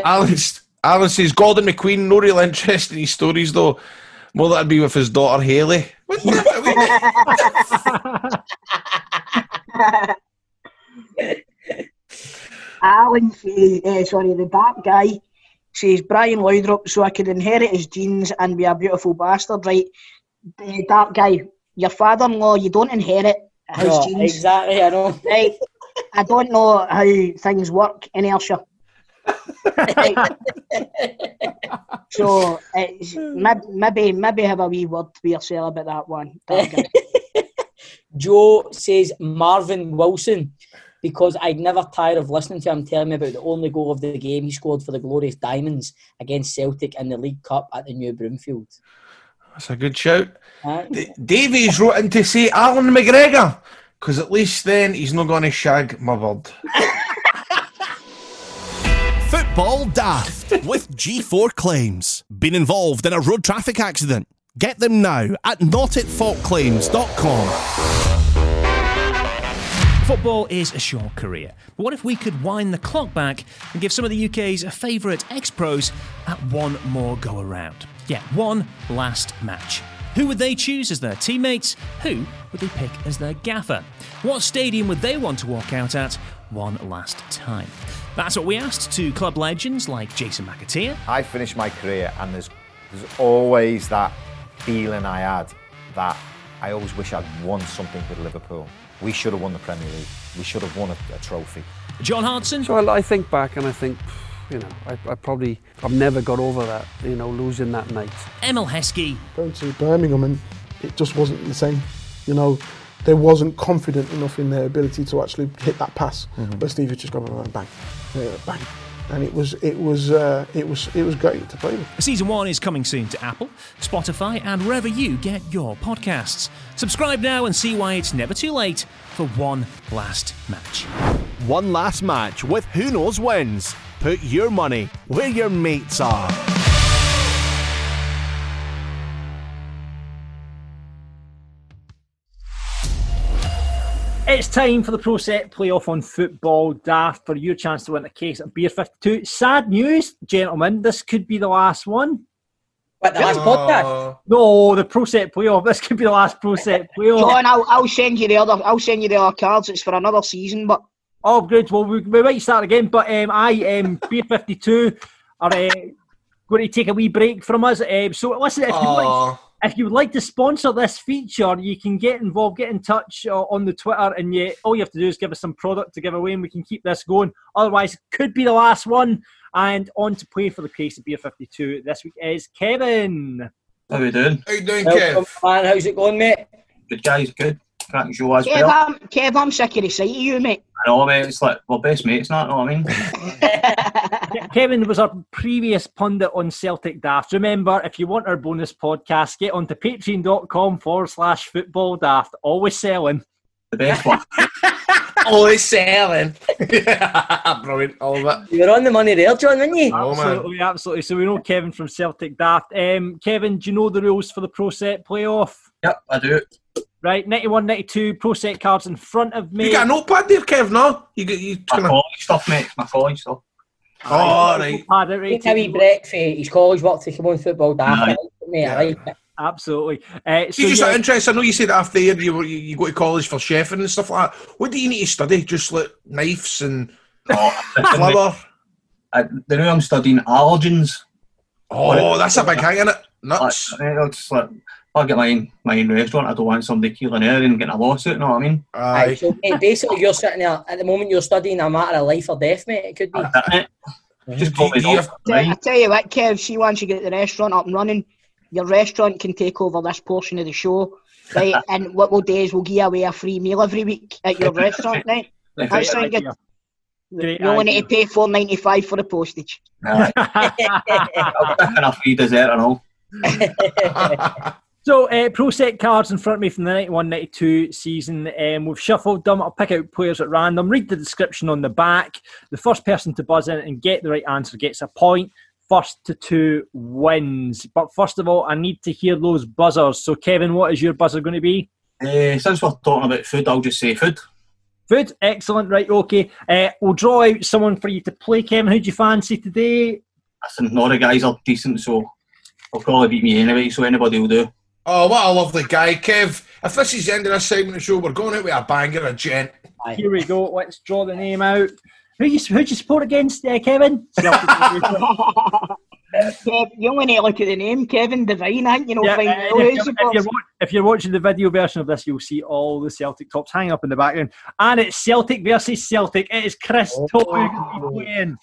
Alan, Alan says Gordon McQueen, no real interest in his stories though. More that'd be with his daughter Hayley. What the- Alan says, uh, sorry, the dark guy says Brian Laudrup so I could inherit his genes and be a beautiful bastard, right? The dark guy, your father-in-law, you don't inherit his No, genes, exactly, I know. right? I don't know how things work in Ayrshire. So it's, maybe, maybe maybe have a wee word to yourself about that one. Joe says Marvin Wilson because I'd never tire of listening to him telling me about the only goal of the game he scored for the Glorious Diamonds against Celtic in the League Cup at the New Broomfield. That's a good shout. Aye. D- Davies wrote in to say Allan McGregor, because at least then he's not going to shag my bird. Football Daft with G4 Claims. Been involved in a road traffic accident? Get them now at notitfaultclaims.com. Football is a short career, but what if we could wind the clock back and give some of the UK's favourite ex pros at one more go around? Yeah, one last match. Who would they choose as their teammates? Who would they pick as their gaffer? What stadium would they want to walk out at one last time? That's what we asked to club legends like Jason McAteer, I finished my career and there's there's always that feeling I had that I always wish I'd won something with Liverpool. We should have won the Premier League. We should have won a, a trophy. John Hartson, So I, I think back and I think, you know, I, I probably, I've never got over that, you know, losing that night. Emile Heskey, going to Birmingham and it just wasn't the same. You know, they wasn't confident enough in their ability to actually hit that pass. But Steve had just gone bang, bang, bang, and it was it was uh, it was it was great to play with. Season 1 is coming soon to Apple, Spotify, and wherever you get your podcasts. Subscribe now and see why it's never too late for one last match. One last match with Who Knows Wins. Put your money where your mates are. It's time for the Pro Set playoff on Football Daft for your chance to win a case of Beer 52. Sad news, gentlemen, this could be the last one. But the last podcast. No, the Pro Set playoff. This could be the last Pro Set playoff. John, I'll, I'll send you the other. I'll send you the other cards. It's for another season, but Oh, good. Well, we, we might start again, but um, I, um, Beer 52 are uh, going to take a wee break from us. Um, so, listen, if you, like, if you would like to sponsor this feature, you can get involved, get in touch uh, on the Twitter, and you, all you have to do is give us some product to give away, and we can keep this going. Otherwise, it could be the last one. And on to play for the case of Beer 52 this week is Kevin. How are we doing? How you doing, Welcome, Kev? man. How's it going, mate? Good guys, good. Cracking show as Kev, well. I'm, Kev, I'm sick of the sight of you, mate. I know, mate. It's like we're best mates, not know what I mean? Ke- Kevin was our previous pundit on Celtic Daft. Remember, if you want our bonus podcast, get onto patreon.com forward slash football daft. Always selling. The best one. Always selling. Brilliant, all of it. You were on the money there, John, weren't you? Oh, man. Absolutely, absolutely. So we know Kevin from Celtic Daft. Um, Kevin, do you know the rules for the Pro Set playoff? Yep, I do. Right, 91, 92, Pro Set cards in front of me. You got a notepad there, Kev, no? You got you My kinda... college stuff, mate. It's My college stuff. Oh, right. Pad it, right, Take a wee break for his college work to come on football daft. Aye. I like it, mate. I like it. Absolutely. Uh, so You just yeah, out of interest, I know you said after you, you, you go to college for chefing and stuff like that. What do you need to study? Just like knives and Oh, flour? I, the new I'm studying allergens. Oh, that's a big hang in it. Like, Nuts. I mean, it's like, if I get my own, my own restaurant, I don't want somebody killing air and getting a lawsuit, you know what I mean? Aye, Aye. so, mate, basically, you're sitting there at the moment. You're studying a matter of life or death, mate. It could be. That's it. Just call me Do you I right? tell you what, Kev, see, once you get the restaurant up and running, your restaurant can take over this portion of the show, right? and what we'll do is we'll give away a free meal every week at your restaurant, right? Like, That sounds good. Great You only need to pay four ninety five for the postage. Aye. I'll pick in a free dessert and all. So, uh, Pro Set cards in front of me from the 91 92 season. Um, we've shuffled them. I'll pick out players at random, read the description on the back. The first person to buzz in and get the right answer gets a point. First to two wins. But first of all, I need to hear those buzzers. So, Kevin, what is your buzzer going to be? Uh, since we're talking about food, I'll just say food. Food, excellent. Right, okay. Uh, we'll draw out someone for you to play. Kevin, who do you fancy today? None of the guys are decent, so they'll probably beat me anyway. So anybody will do. Oh, what a lovely guy, Kev. If this is the end of this segment of the show, we're going out with a banger, a gent. Here we go. Let's draw the name out. Who you who do you support against, uh, Kevin? Kev, you only need to look at the name, Kevin Devine, ain't you know, Yeah, find uh, if, you're, if, you're, wa- if you're watching the video version of this, you'll see all the Celtic tops hanging up in the background. And it's Celtic versus Celtic. It is Chris Oh. Todd who's gonna be playing.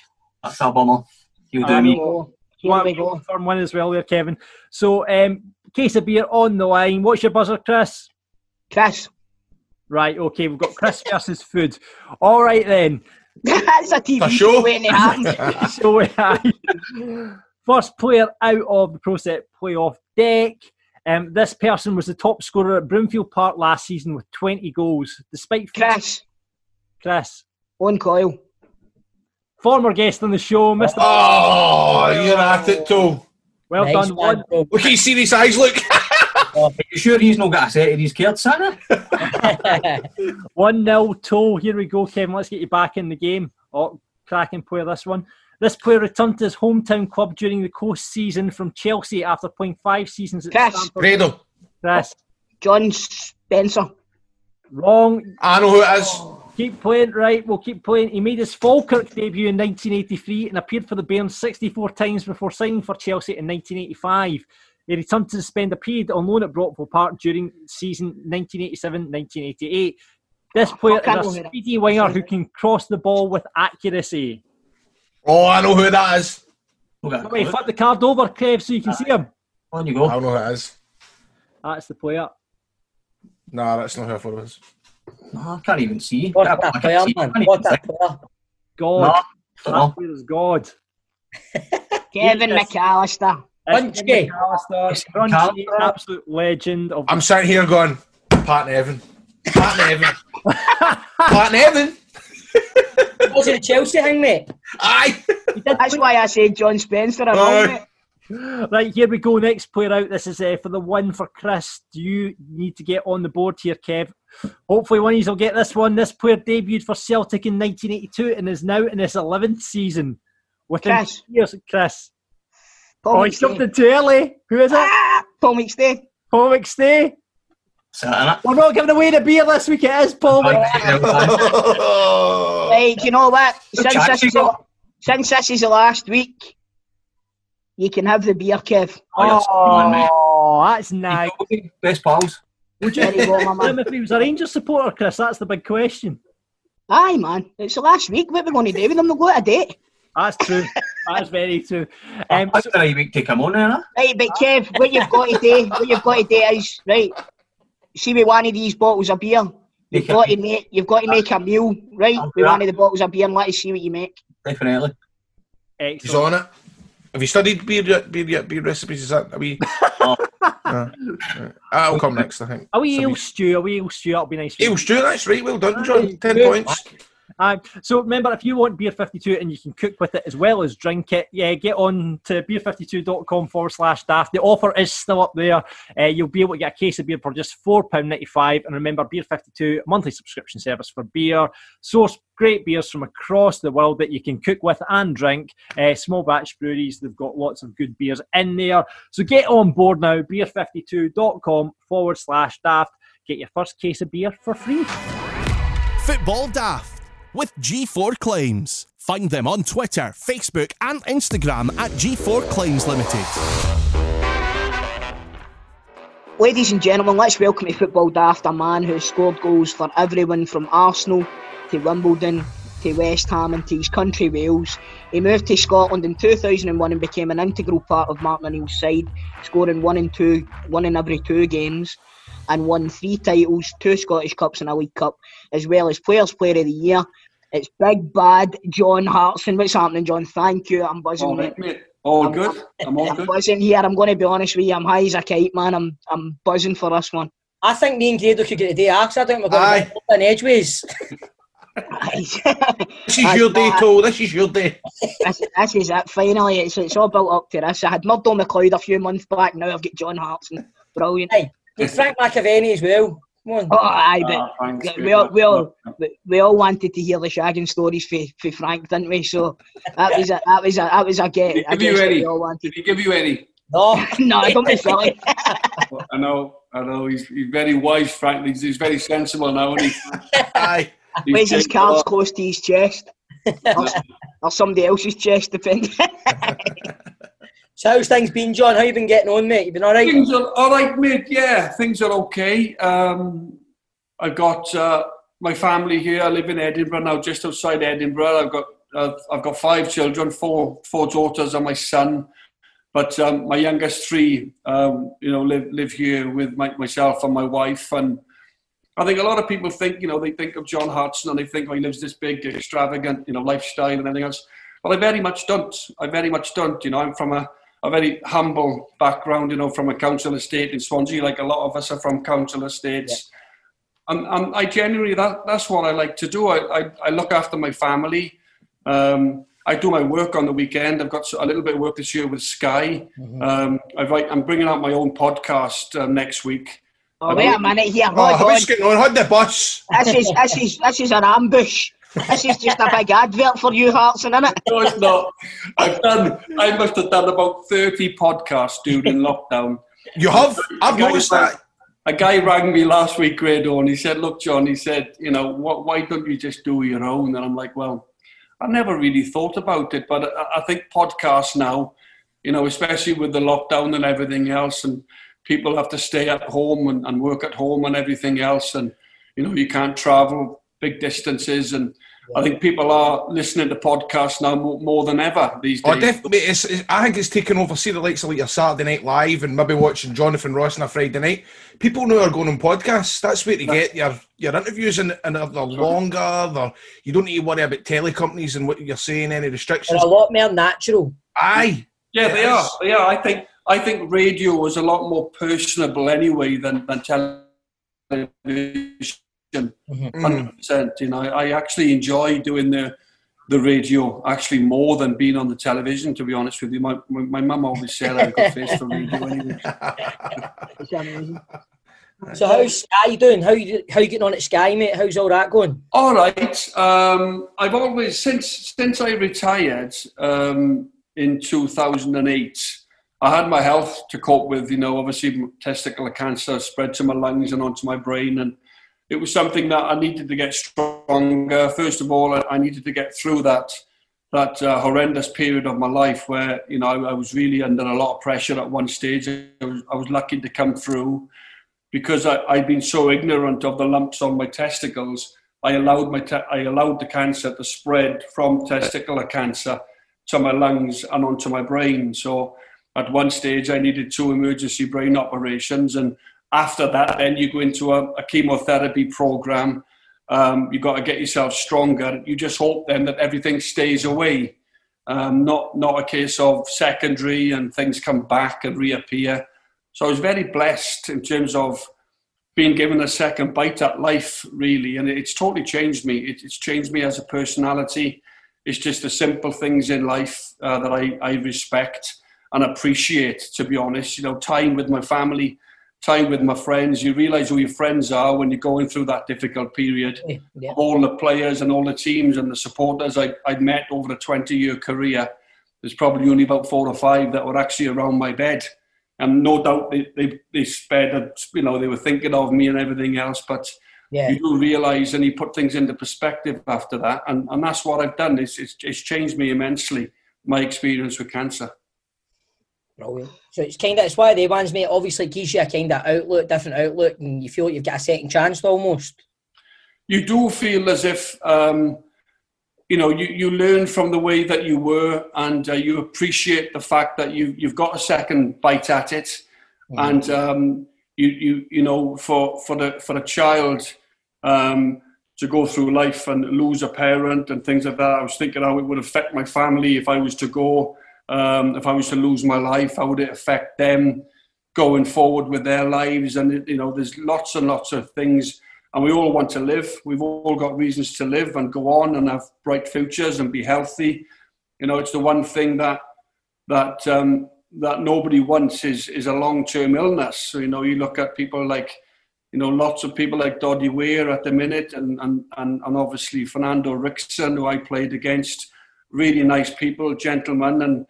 That's a bummer. You do I me. Know. Here One- we go. Firm one as well there, Kevin. So, um, case of beer on the line. What's your buzzer, Chris? Chris. Right, okay, we've got Chris versus food. All right then. That's a TV A show? show waiting to so we first player out of the Pro Set playoff deck. Um, this person was the top scorer at Broomfield Park last season with 20 goals, despite Chris. Chris, Owen Coyle. Former guest on the show, Mr. Oh, you're at it, too. Well Nice done, one, one. bro. Look at his serious eyes, look. Oh, are you sure he's not got a set of these cards, Santa? One nil toe. Here we go, Kevin. Let's get you back in the game. Oh, cracking player this one. This player returned to his hometown club during the coast season from Chelsea after playing five seasons at Chris. Stamford. Grado. Chris, John Spencer. wrong. I know who it is. Keep playing, right? We'll keep playing. He made his Falkirk debut in 1983 and appeared for the Bairns 64 times before signing for Chelsea in 1985. He returned to spend a period on loan at Brockville Park during season 1987-1988. This oh, player is a who that speedy winger who can cross the ball with accuracy. Oh, I know who that is. Oh, Look at Wait, flip the card over, Kev, so you can ah. see him. On you go. I go. know who it is. That's the player. Nah, that's not who I thought it was. No, I can't even see. What I a can't player, man. I can't What a player. God. No, that don't player is God. Kevin McAllister. It's Crunchy. McAllister, Crunchy, absolute legend of I'm sitting here going, Pat Nevin. Pat Nevin. Pat Nevin. Was it a Chelsea thing, mate? Aye. That's why I said John Spencer. I'm Aye. Right, here we go. Next player out. This is uh, for the win for Chris. Do you need to get on the board here, Kev? Hopefully, one of you will get this one. This player debuted for Celtic in 1982 and is now in his 11th season. Within Chris. years, Chris. Paul Oh, he's jumped McStay. in too early. Who is it? Ah, Paul McStay. Paul McStay. Santa. We're not giving away the beer this week. It is Paul McStay. Right, you know what? Since this, is the, since this is the last week, you can have the beer, Kev. Oh, you're someone, mate. Oh, that's nice. Best pals. Would you go, my man. If he was a Rangers supporter, Chris? That's the big question. Aye, man. It's the last week. What are we going to do with them? They'll go out a date. That's true. That's very true. Um, That's the right week to come on, Anna. Right, but Kev, what you've got to do, what you've got to do is, right, see with one of these bottles of beer, you've Make a- got to make, you've got to make a meal, right, I'll do with that. one of the bottles of beer and let us see what you make. Definitely. He's on it. Have you studied beer yet? Beer? Beer recipes? Is that? Are we? Oh. Uh, that'll come next, I think. Are we ale stew? Are we ale stew? That'll be nice. Ale stew, that's right. Well done, John. Ten points. Uh, so remember, if you want Beer 52 and you can cook with it as well as drink it, yeah, get on to beer52.com forward slash daft. The offer is still up there. Uh, you'll be able to get a case of beer for just £4.95. And remember, Beer 52, a monthly subscription service for beer. Source great beers from across the world that you can cook with and drink. Uh, small batch breweries, they've got lots of good beers in there. So get on board now, beer52.com forward slash daft. Get your first case of beer for free. Football Daft with G4 Claims. Find them on Twitter, Facebook, and Instagram at G4 Claims Limited. Ladies and gentlemen, let's welcome to Football Daft a man who scored goals for everyone from Arsenal to Wimbledon to West Ham and to his country Wales. He moved to Scotland in 2001 and became an integral part of Martin O'Neill's side, scoring one in two, one in every two games, and won three titles, two Scottish Cups and a League Cup, as well as Players Player of the Year. It's big bad John Hartson. What's happening, John? Thank you. I'm buzzing, All mate. right, mate. All good. I'm all I'm good. buzzing here. I'm going to be honest with you. I'm high as a kite, man. I'm I'm buzzing for this one. I think me and Grado could get a day off. 'cause I think we're going Aye. to in Edgeways. This is your day, Cole. This is your day. this, this is it. Finally, it's it's all built up to this. I had Murdo McLeod a few months back. Now I've got John Hartson. Brilliant. Hey, with Frank McAvenny as well. Come. Oh, aye, but Ah, thanks, we mate. all, we, all, we, we all wanted to hear the shagging stories for, for Frank, didn't we? So that was a, that was a, that was a get. Did he give you any? we. Did he give you any? No, no, I don't be silly. I know, I know. He's, he's very wise, Frank. He's, he's very sensible now, isn't he? Aye. Where's his changed cards close to his chest? or, or somebody else's chest, depending. So how's things been, John? How you been getting on, mate? You been all right? Things are all right, mate. Yeah, things are okay. Um, I've got uh, my family here. I live in Edinburgh now, just outside Edinburgh. I've got uh, I've got five children, four four daughters and my son. But um, my youngest three, um, you know, live live here with my, myself and my wife. And I think a lot of people think, you know, they think of John Hartson and they think, oh, he lives this big, extravagant, you know, lifestyle and everything else. But I very much don't. I very much don't. You know, I'm from a, a very humble background, you know, from a council estate in Swansea, like a lot of us are from council estates. And, and I genuinely, that, that's what I like to do. I, I, I look after my family. Um, I do my work on the weekend. I've got a little bit of work this year with Sky. Um, I've, I'm bringing out my own podcast uh, next week. Oh, wait a minute here. Oh, on. what's going on? How'd the bus? This is this is this is an ambush. This is just a big advert for you, Hartson, isn't it? No, it's not. I've done. I must have done about thirty podcasts during lockdown. You have? I've A guy noticed rang- that. A guy rang me last week, Grado, and he said, "Look, John," he said, "You know, what, why don't you just do your own?" And I'm like, "Well, I never really thought about it, but I, I think podcasts now, you know, especially with the lockdown and everything else, and people have to stay at home and, and work at home and everything else, and you know, you can't travel big distances, and I think people are listening to podcasts now more, more than ever these oh, days. Oh, definitely. It's, it's, I think it's taken over. See the likes of like your Saturday Night Live and maybe watching Jonathan Ross on a Friday night. People now are going on podcasts. That's where to get your your interviews and, and they're, they're longer. They're, you don't need to worry about telecompanies and what you're saying, any restrictions. They're a lot more natural. Aye. Yeah, they are. They are. I think I think radio was a lot more personable anyway than than television. Mm-hmm. Hundred percent. You know, I actually enjoy doing the the radio actually more than being on the television. To be honest with you, my my, my mum always said I had a good face for radio anyway. It's amazing. So how's Sky doing? How you how you getting on at Sky, mate? How's all that going? All right. Um, I've always since since I retired um, in 2008. I had my health to cope with. You know, obviously testicular cancer spread to my lungs and onto my brain, and it was something that I needed to get stronger. First of all, I, needed to get through that that uh, horrendous period of my life where you know I, was really under a lot of pressure at one stage. I was, I was lucky to come through because I, I'd been so ignorant of the lumps on my testicles. I allowed my te- I allowed the cancer to spread from testicular cancer to my lungs and onto my brain. So at one stage, I needed two emergency brain operations, and after that, then you go into a, a chemotherapy program. Um, you've got to get yourself stronger. You just hope then that everything stays away, um, not not a case of secondary and things come back and reappear. So I was very blessed in terms of being given a second bite at life, really, and it's totally changed me. It, it's changed me as a personality. It's just the simple things in life uh, that I, I respect and appreciate. To be honest, you know, time with my family, time with my friends. You realise who your friends are when you're going through that difficult period. Yeah. All the players and all the teams and the supporters I, I'd met over a 20-year career. There's probably only about four or five that were actually around my bed and no doubt they, they, they spared, you know, they were thinking of me and everything else, but Yeah. you do realise and you put things into perspective after that, and, and that's what I've done. It's, it's, it's changed me immensely, my experience with cancer. Brilliant. So it's kind of it's one of the ones, mate. Obviously, gives you a kind of outlook, different outlook, and you feel like you've got a second chance almost. You do feel as if, um, you know, you, you learn from the way that you were, and uh, you appreciate the fact that you, you've got a second bite at it. and um, you you you know for for the for a child um, to go through life and lose a parent and things like that. I was thinking how it would affect my family if I was to go, um, if I was to lose my life. How would it affect them going forward with their lives? And you know, there's lots and lots of things. And we all want to live. We've all got reasons to live and go on and have bright futures and be healthy. You know, it's the one thing that that um, that nobody wants is is a long term illness. So you know, you look at people like you know, lots of people like Doddie Weir at the minute, and and and, and obviously Fernando Ricksen, who I played against. Really nice people, gentlemen, and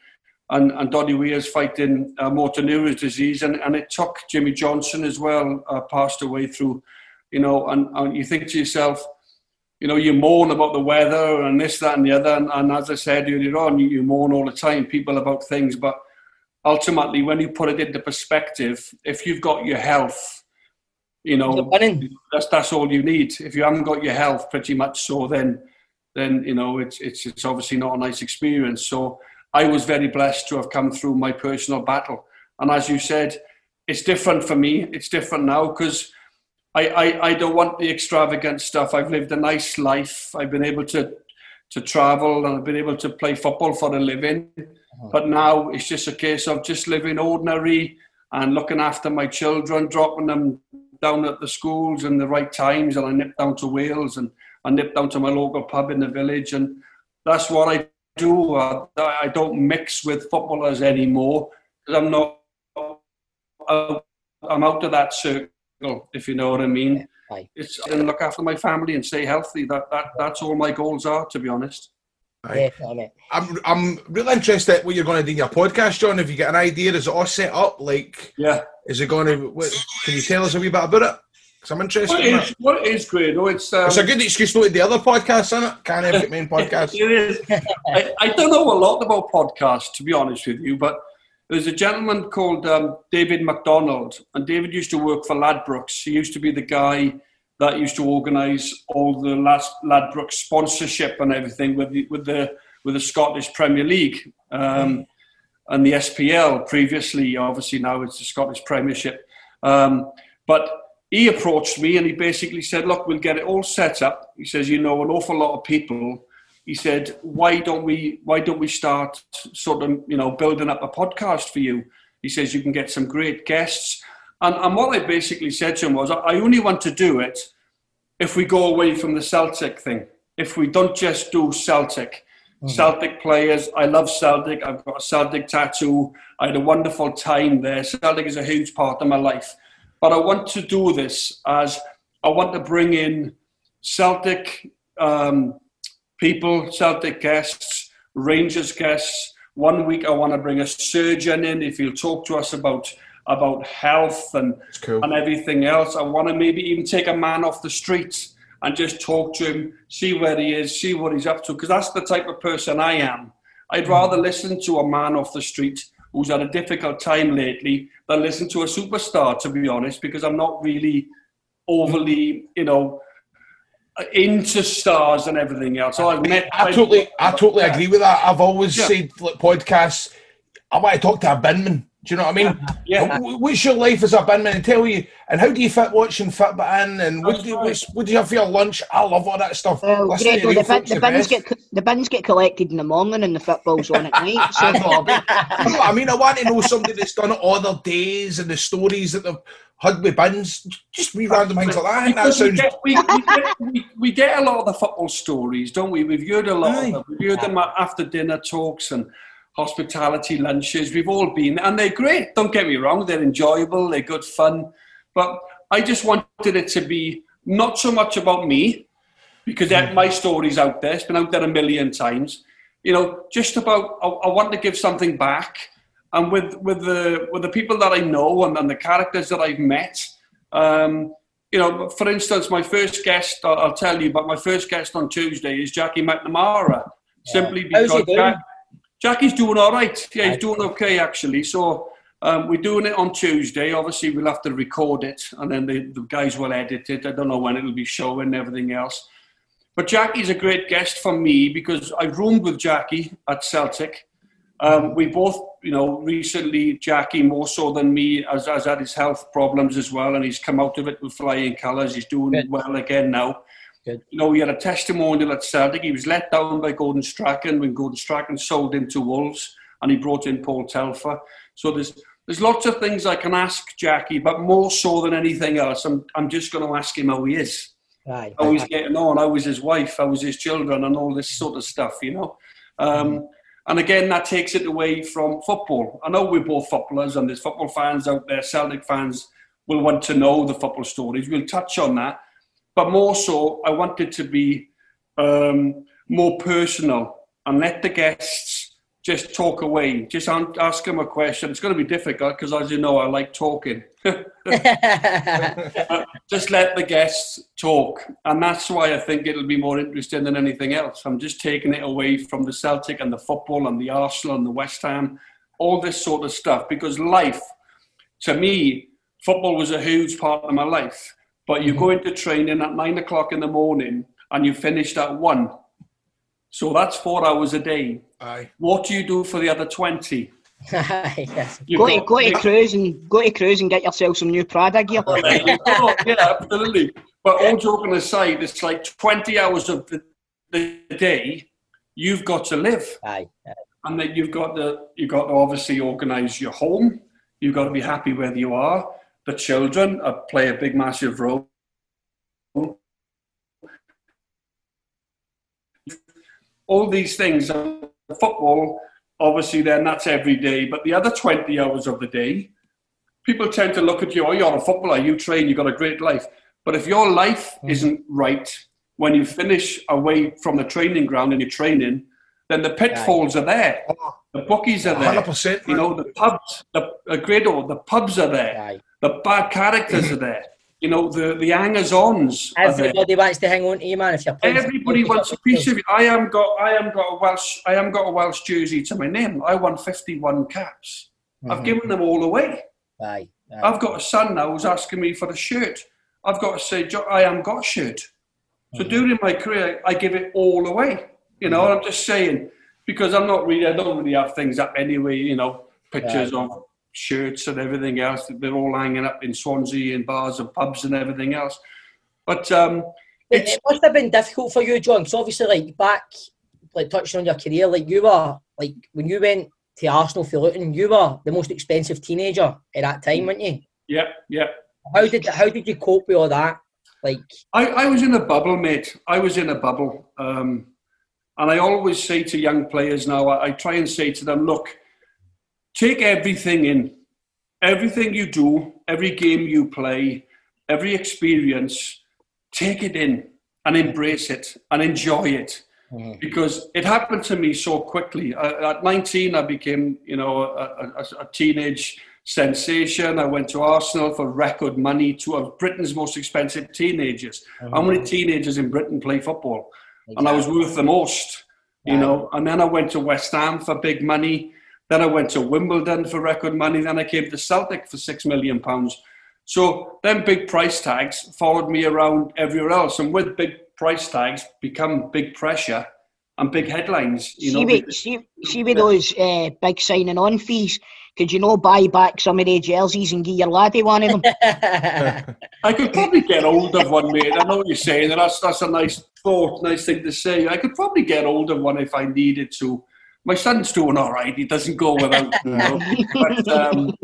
and, and Doddie Weir's fighting uh, motor neurons disease, and, and it took Jimmy Johnstone as well, uh, passed away through, you know, and, and you think to yourself, you know, you moan about the weather and this, that, and the other, and, and as I said earlier on, you, you moan all the time, people about things, but ultimately, when you put it into perspective, if you've got your health, you know, that's that's all you need. If you haven't got your health, pretty much so, then then you know it's it's it's obviously not a nice experience. So I was very blessed to have come through my personal battle. And as you said, it's different for me. It's different now because I, I, I don't want the extravagant stuff. I've lived a nice life. I've been able to to travel and I've been able to play football for a living. Uh-huh. But now it's just a case of just living ordinary and looking after my children, dropping them down at the schools and the right times. And I nip down to Wales and I nip down to my local pub in the village. And that's what I do. Uh, I don't mix with footballers anymore because I'm not. I'm out of that circle, if you know what I mean. Aye. It's and look after my family and stay healthy. That that that's all my goals are, to be honest. Aye. I'm I'm really interested what you're going to do in your podcast, John. If you get an idea, is it all set up? Like, yeah, is it going to? What, can you tell us a wee bit about it? Because I'm interested. What in is, what is great? Oh, it's um, it's a good excuse to the other podcasts, isn't it? Can't have it main podcast. it is. I, I don't know a lot about podcasts, to be honest with you, but there's a gentleman called um, David McDonald, and David used to work for Ladbrokes. He used to be the guy that used to organise all the last Ladbrokes sponsorship and everything with the, with the with the Scottish Premier League um, and the SPL. Previously, obviously now it's the Scottish Premiership, um, but he approached me and he basically said, Look, we'll get it all set up. He says, You know, an awful lot of people. He said, Why don't we why don't we start sort of, you know, building up a podcast for you? He says you can get some great guests. And, and what I basically said to him was, I only want to do it if we go away from the Celtic thing. If we don't just do Celtic. Mm-hmm. Celtic players, I love Celtic. I've got a Celtic tattoo. I had a wonderful time there. Celtic is a huge part of my life. But I want to do this as I want to bring in Celtic um, people, Celtic guests, Rangers guests. One week I want to bring a surgeon in if he'll talk to us about about health and cool. and everything else. I want to maybe even take a man off the streets and just talk to him, see where he is, see what he's up to, because that's the type of person I am. I'd rather listen to a man off the street who's had a difficult time lately than listen to a superstar, to be honest, because I'm not really overly, you know, into stars and everything else. So I've met. I totally, I totally agree with that. I've always yeah. said like podcasts. I want to talk to a binman. Do you know what I mean? Yeah. What's your life as a binman? And tell you, and how do you fit watching Fitbit in? And what do, you, what do you have for your lunch? I love all that stuff. Oh, well, Grego, the, bin, the, bins eh? get the bins get collected in the morning, and the football's on at night. So. I, know, I, mean, I mean, I want to know somebody that's done it all their days and the stories that they've had with bins. Just wee random things like that. that sounds. We get, we, we, get, we, we, get a lot of the football stories, don't we? We've heard a lot Aye. of them. We've heard them after dinner talks and hospitality lunches. We've all been, and they're great. Don't get me wrong; they're enjoyable, they're good fun. But I just wanted it to be not so much about me, because my story's out there. It's been out there a million times. You know, just about I, I want to give something back, and with with the with the people that I know and, and the characters that I've met. Um, you know, for instance, my first guest, I'll, I'll, tell you, but my first guest on Tuesday is Jackie McNamara, yeah. simply because Jack, Jackie's doing all right. Yeah, he's doing okay actually. So um, we're doing it on Tuesday. Obviously, we'll have to record it, and then the, the guys will edit it. I don't know when it'll be showing and everything else. But Jackie's a great guest for me because I've roomed with Jackie at Celtic. Um, we both, you know, recently Jackie more so than me has, has had his health problems as well, and he's come out of it with flying colours. He's doing Good. well again now. Good. You know, he had a testimonial at Celtic. He was let down by Gordon Strachan when Gordon Strachan sold him to Wolves and he brought in Paul Telfer. So there's there's lots of things I can ask Jackie, but more so than anything else, I'm, I'm just going to ask him how he is. Right. How he's getting on, how was his wife, how was his children, and all this sort of stuff, you know. Um, mm. And again, that takes it away from football. I know we're both footballers, and there's football fans out there, Celtic fans, will want to know the football stories. We'll touch on that, but more so, I wanted to be um, more personal and let the guests just talk away. Just ask them a question. It's going to be difficult because, as you know, I like talking. just let the guests talk, and that's why I think it'll be more interesting than anything else. I'm just taking it away from the Celtic and the football and the Arsenal and the West Ham, all this sort of stuff, because life, to me, football was a huge part of my life. But you go into training at nine o'clock in the morning and you finished at one. So that's four hours a day. Aye. What do you do for the other 20? yes. You've Go to, go to cruise and go to cruise and get yourself some new Prada gear. Oh, yeah, absolutely. But all joking aside, it's like 20 hours of the, the day you've got to live. Aye. And then you've got to, you've got to obviously organise your home. You've got to be happy where you are. The children uh, play a big, massive role. All these things, football, obviously, then that's every day. But the other 20 hours of the day, people tend to look at you, oh, you're a footballer, you train, you've got a great life. But if your life isn't right when you finish away from the training ground and you're training, then the pitfalls are there. The bookies are there. 100%, You know, the pubs, the uh, Grado, the pubs are there. The bad characters are there. You know, the, the hangers-ons. Everybody wants to hang on to you, man. If you're Everybody wants a piece of it. I am got I am got a Welsh I am got a Welsh jersey to my name. I won fifty one caps. I've Mhm. given them all away. Aye. aye. I've got a son now who's asking me for a shirt. I've got to say, I am got a shirt. So during my career, I give it all away. You know, I'm just saying because I'm not really, I don't really have things up anyway. You know, pictures Yeah. of shirts and everything else. They're all hanging up in Swansea and bars and pubs and everything else. But um, It, it must have been difficult for you, John, So obviously, like back, like touching on your career, like you were, like when you went to Arsenal for Luton, you were the most expensive teenager at that time, weren't you? yeah, yeah. How did how did you cope with all that? Like, I, I was in a bubble, mate. I was in a bubble. Um, and I always say to young players now, I, I try and say to them, look, take everything in. Everything you do, every game you play, every experience, take it in and embrace it and enjoy it. Hmm. Because it happened to me so quickly. I, at 19, I became, you know, a, a, a teenage sensation. I went to Arsenal for record money, two of Britain's most expensive teenagers. Hmm. How many teenagers in Britain play football? And I was worth the most, you know. And then I went to West Ham for big money. Then I went to Wimbledon for record money. Then I came to Celtic for six million pounds. So then big price tags followed me around everywhere else, and with big price tags become big pressure and big headlines. You know, see, with, see, see with those uh, big signing on fees, could you not buy back some of the jerseys and give your laddie one of them? I could probably get hold of one, mate. I know what you're saying, and that's that's a nice thought, nice thing to say. I could probably get hold of one if I needed to. My son's doing all right; he doesn't go without. You know? but um,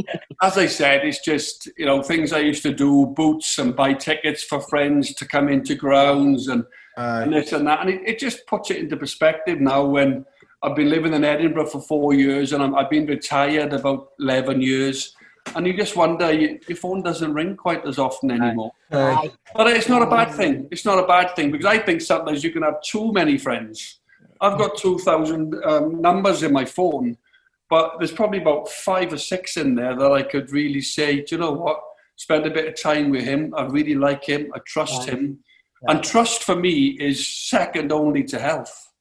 as I said, it's just you know things I used to do: boots and buy tickets for friends to come into grounds and, and this and that. And it, it just puts it into perspective now. When I've been living in Edinburgh for four years, and I'm, I've been retired about eleven years. And you just wonder, you, your phone doesn't ring quite as often anymore. Aye. But it's not a bad thing. It's not a bad thing because I think sometimes you can have too many friends. I've got 2,000 um, numbers in my phone, but there's probably about five or six in there that I could really say, do you know what? Spend a bit of time with him. I really like him. I trust Aye. him. And trust for me is second only to health.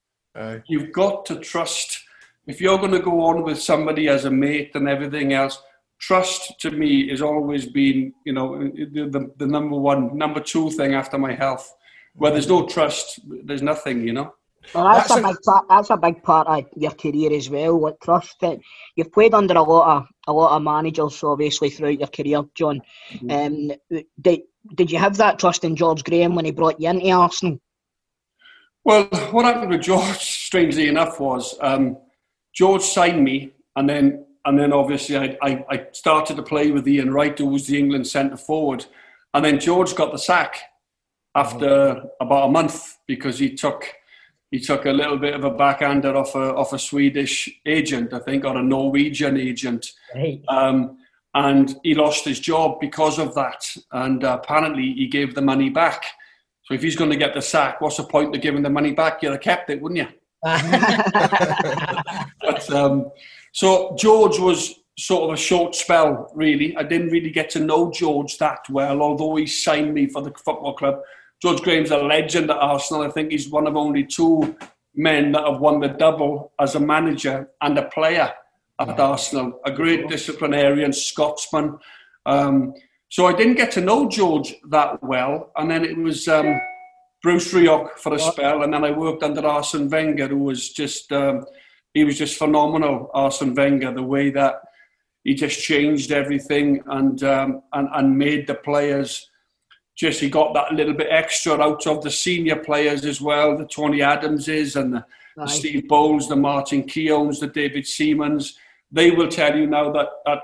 You've got to trust. If you're going to go on with somebody as a mate and everything else, trust to me has always been, you know, the, the, the number one, number two thing after my health. Where there's no trust, there's nothing, you know. Well, that's, a big part. That's a big part of your career as well. Like trust that you've played under a lot of a lot of managers, obviously throughout your career, John. Um, did did you have that trust in George Graham when he brought you into Arsenal? Well, what happened with George, strangely enough, was um, George signed me, and then and then obviously I, I, I started to play with Ian Wright, who was the England centre forward, and then George got the sack after about a month because he took he took a little bit of a backhander off a off a Swedish agent, I think, or a Norwegian agent. Right. Um, and he lost his job because of that. And uh, apparently, he gave the money back. So if he's going to get the sack, what's the point of giving the money back? You'd have kept it, wouldn't you? but um, so George was sort of a short spell, really. I didn't really get to know George that well, although he signed me for the football club. George Graham's a legend at Arsenal. I think he's one of only two men that have won the double as a manager and a player at Arsenal. A great disciplinarian, Scotsman. Um, so I didn't get to know George that well, and then it was um, Bruce Rioch for a spell, and then I worked under Arsene Wenger, who was just um, he was just phenomenal. Arsene Wenger, the way that he just changed everything and um, and and made the players just he got that little bit extra out of the senior players as well, the Tony Adamses and the, the Steve Boulds, the Martin Keowns, the David Seamans. They will tell you now that that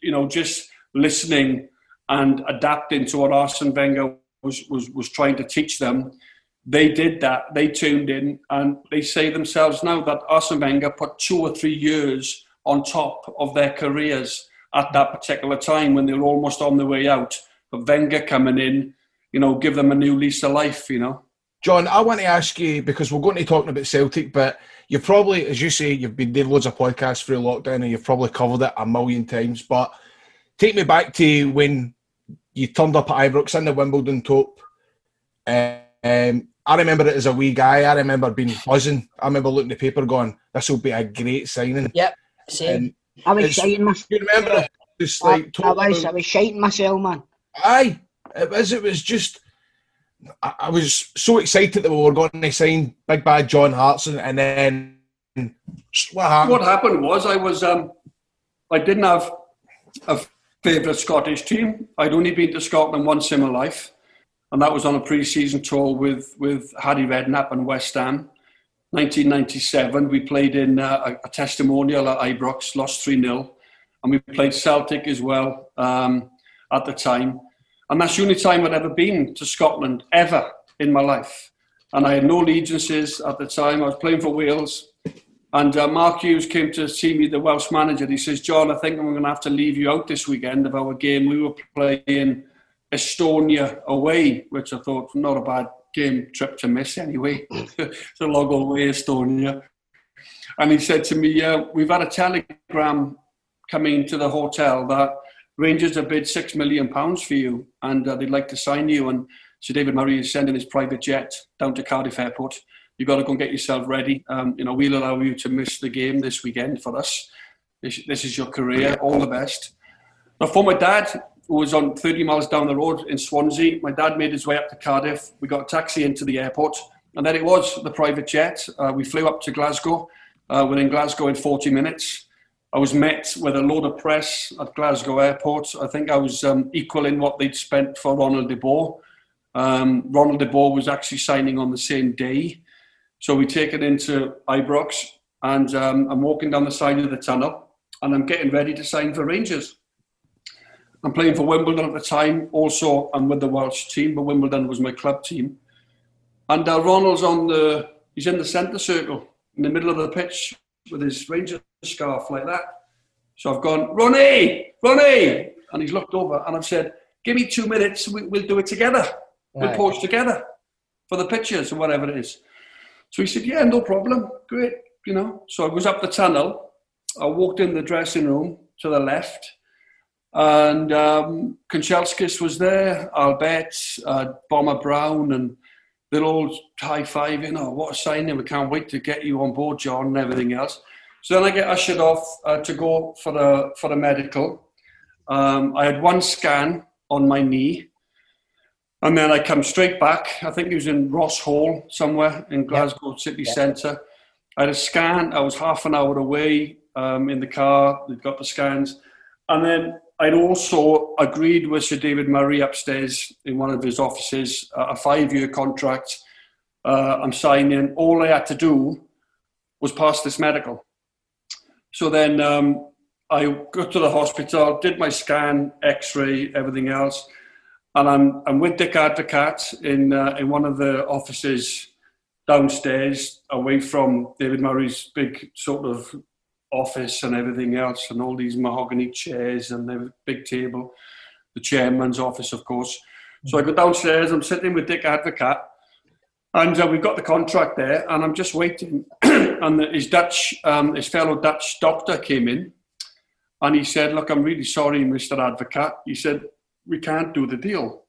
you know just listening and adapting to what Arsene Wenger was was was trying to teach them. They did that. They tuned in, and they say themselves now that Arsene Wenger put two or three years on top of their careers at that particular time when they were almost on their way out but Wenger coming in, you know, give them a new lease of life, you know. John, I want to ask you because we're going to be talking about Celtic, but you've probably, as you say, you've been doing loads of podcasts through lockdown and you've probably covered it a million times. But take me back to when you turned up at Ibrox in the Wimbledon top. Um, I remember it as a wee guy. I remember being buzzing. I remember looking at the paper going, "This will be a great signing." Yep, same. I was shiting myself. You remember? Just like I, I was, I was shiting myself, man. Aye, it was. It was just. I, I was so excited that we were going to sign Big Bad John Hartson, and then what happened? What happened was I was. Um, I didn't have a favourite Scottish team. I'd only been to Scotland once in my life, and that was on a pre-season tour with with Harry Redknapp and West Ham. 1997, we played in uh, a, testimonial at Ibrox, lost 3 0. And we played Celtic as well um, at the time. And that's the only time I'd ever been to Scotland, ever in my life. And I had no allegiances at the time. I was playing for Wales. And uh, Mark Hughes came to see me, the Welsh manager. He says, John, I think I'm going to have to leave you out this weekend of our game. We were playing Estonia away, which I thought not a bad game trip to miss anyway. it's a long Estonia. And he said to me, uh, We've had a telegram coming to the hotel that Rangers have bid six million pounds for you, and uh, they'd like to sign you. And Sir David Murray is sending his private jet down to Cardiff Airport. You've got to go and get yourself ready. Um, you know, we'll allow you to miss the game this weekend for us. This, this is your career. All the best. Now, for my dad, who was on 30 miles down the road in Swansea, my dad made his way up to Cardiff. We got a taxi into the airport, and then it was the private jet. Uh, we flew up to Glasgow. Uh, we're in Glasgow in 40 minutes. I was met with a load of press at Glasgow Airport. I think I was um, equaling what they'd spent for Ronald de Boer. Um, Ronald de Boer was actually signing on the same day. So we take it into Ibrox, and um, I'm walking down the side of the tunnel, and I'm getting ready to sign for Rangers. I'm playing for Wimbledon at the time. Also, I'm with the Welsh team, but Wimbledon was my club team. And uh, Ronald's on the, he's in the centre circle, in the middle of the pitch, with his Rangers scarf like that. So I've gone, Ronnie, Ronnie, and he's looked over and I've said, give me two minutes, we, will do it together. We'll Right. pose together for the pictures or whatever it is. So he said, yeah, no problem, great, you know. So I was up the tunnel, I walked in the dressing room to the left, and um, Kanchelskis was there, Albertz, uh, Bomber Brown, and they're all high fiving. Oh, what a signing! We can't wait to get you on board, John, and everything else. So then I get ushered off uh, to go for a for a medical. Um, I had one scan on my knee, and then I come straight back. I think it was in Ross Hall somewhere in Glasgow city centre. I had a scan. I was half an hour away um, in the car. They've got the scans, and then I'd also agreed with Sir David Murray upstairs in one of his offices a five-year contract. Uh, I'm signing. All I had to do was pass this medical. So then um, I got to the hospital, did my scan, X-ray, everything else, and I'm I'm with Dick Advocaat in uh, in one of the offices downstairs, away from David Murray's big sort of office and everything else, and all these mahogany chairs and the big table, the chairman's office, of course. So I go downstairs. I'm sitting with Dick Advocaat, and uh, we've got the contract there, and I'm just waiting. and his Dutch, um, his fellow Dutch doctor came in, and he said, "Look, I'm really sorry, Mr. Advocaat." He said, "We can't do the deal."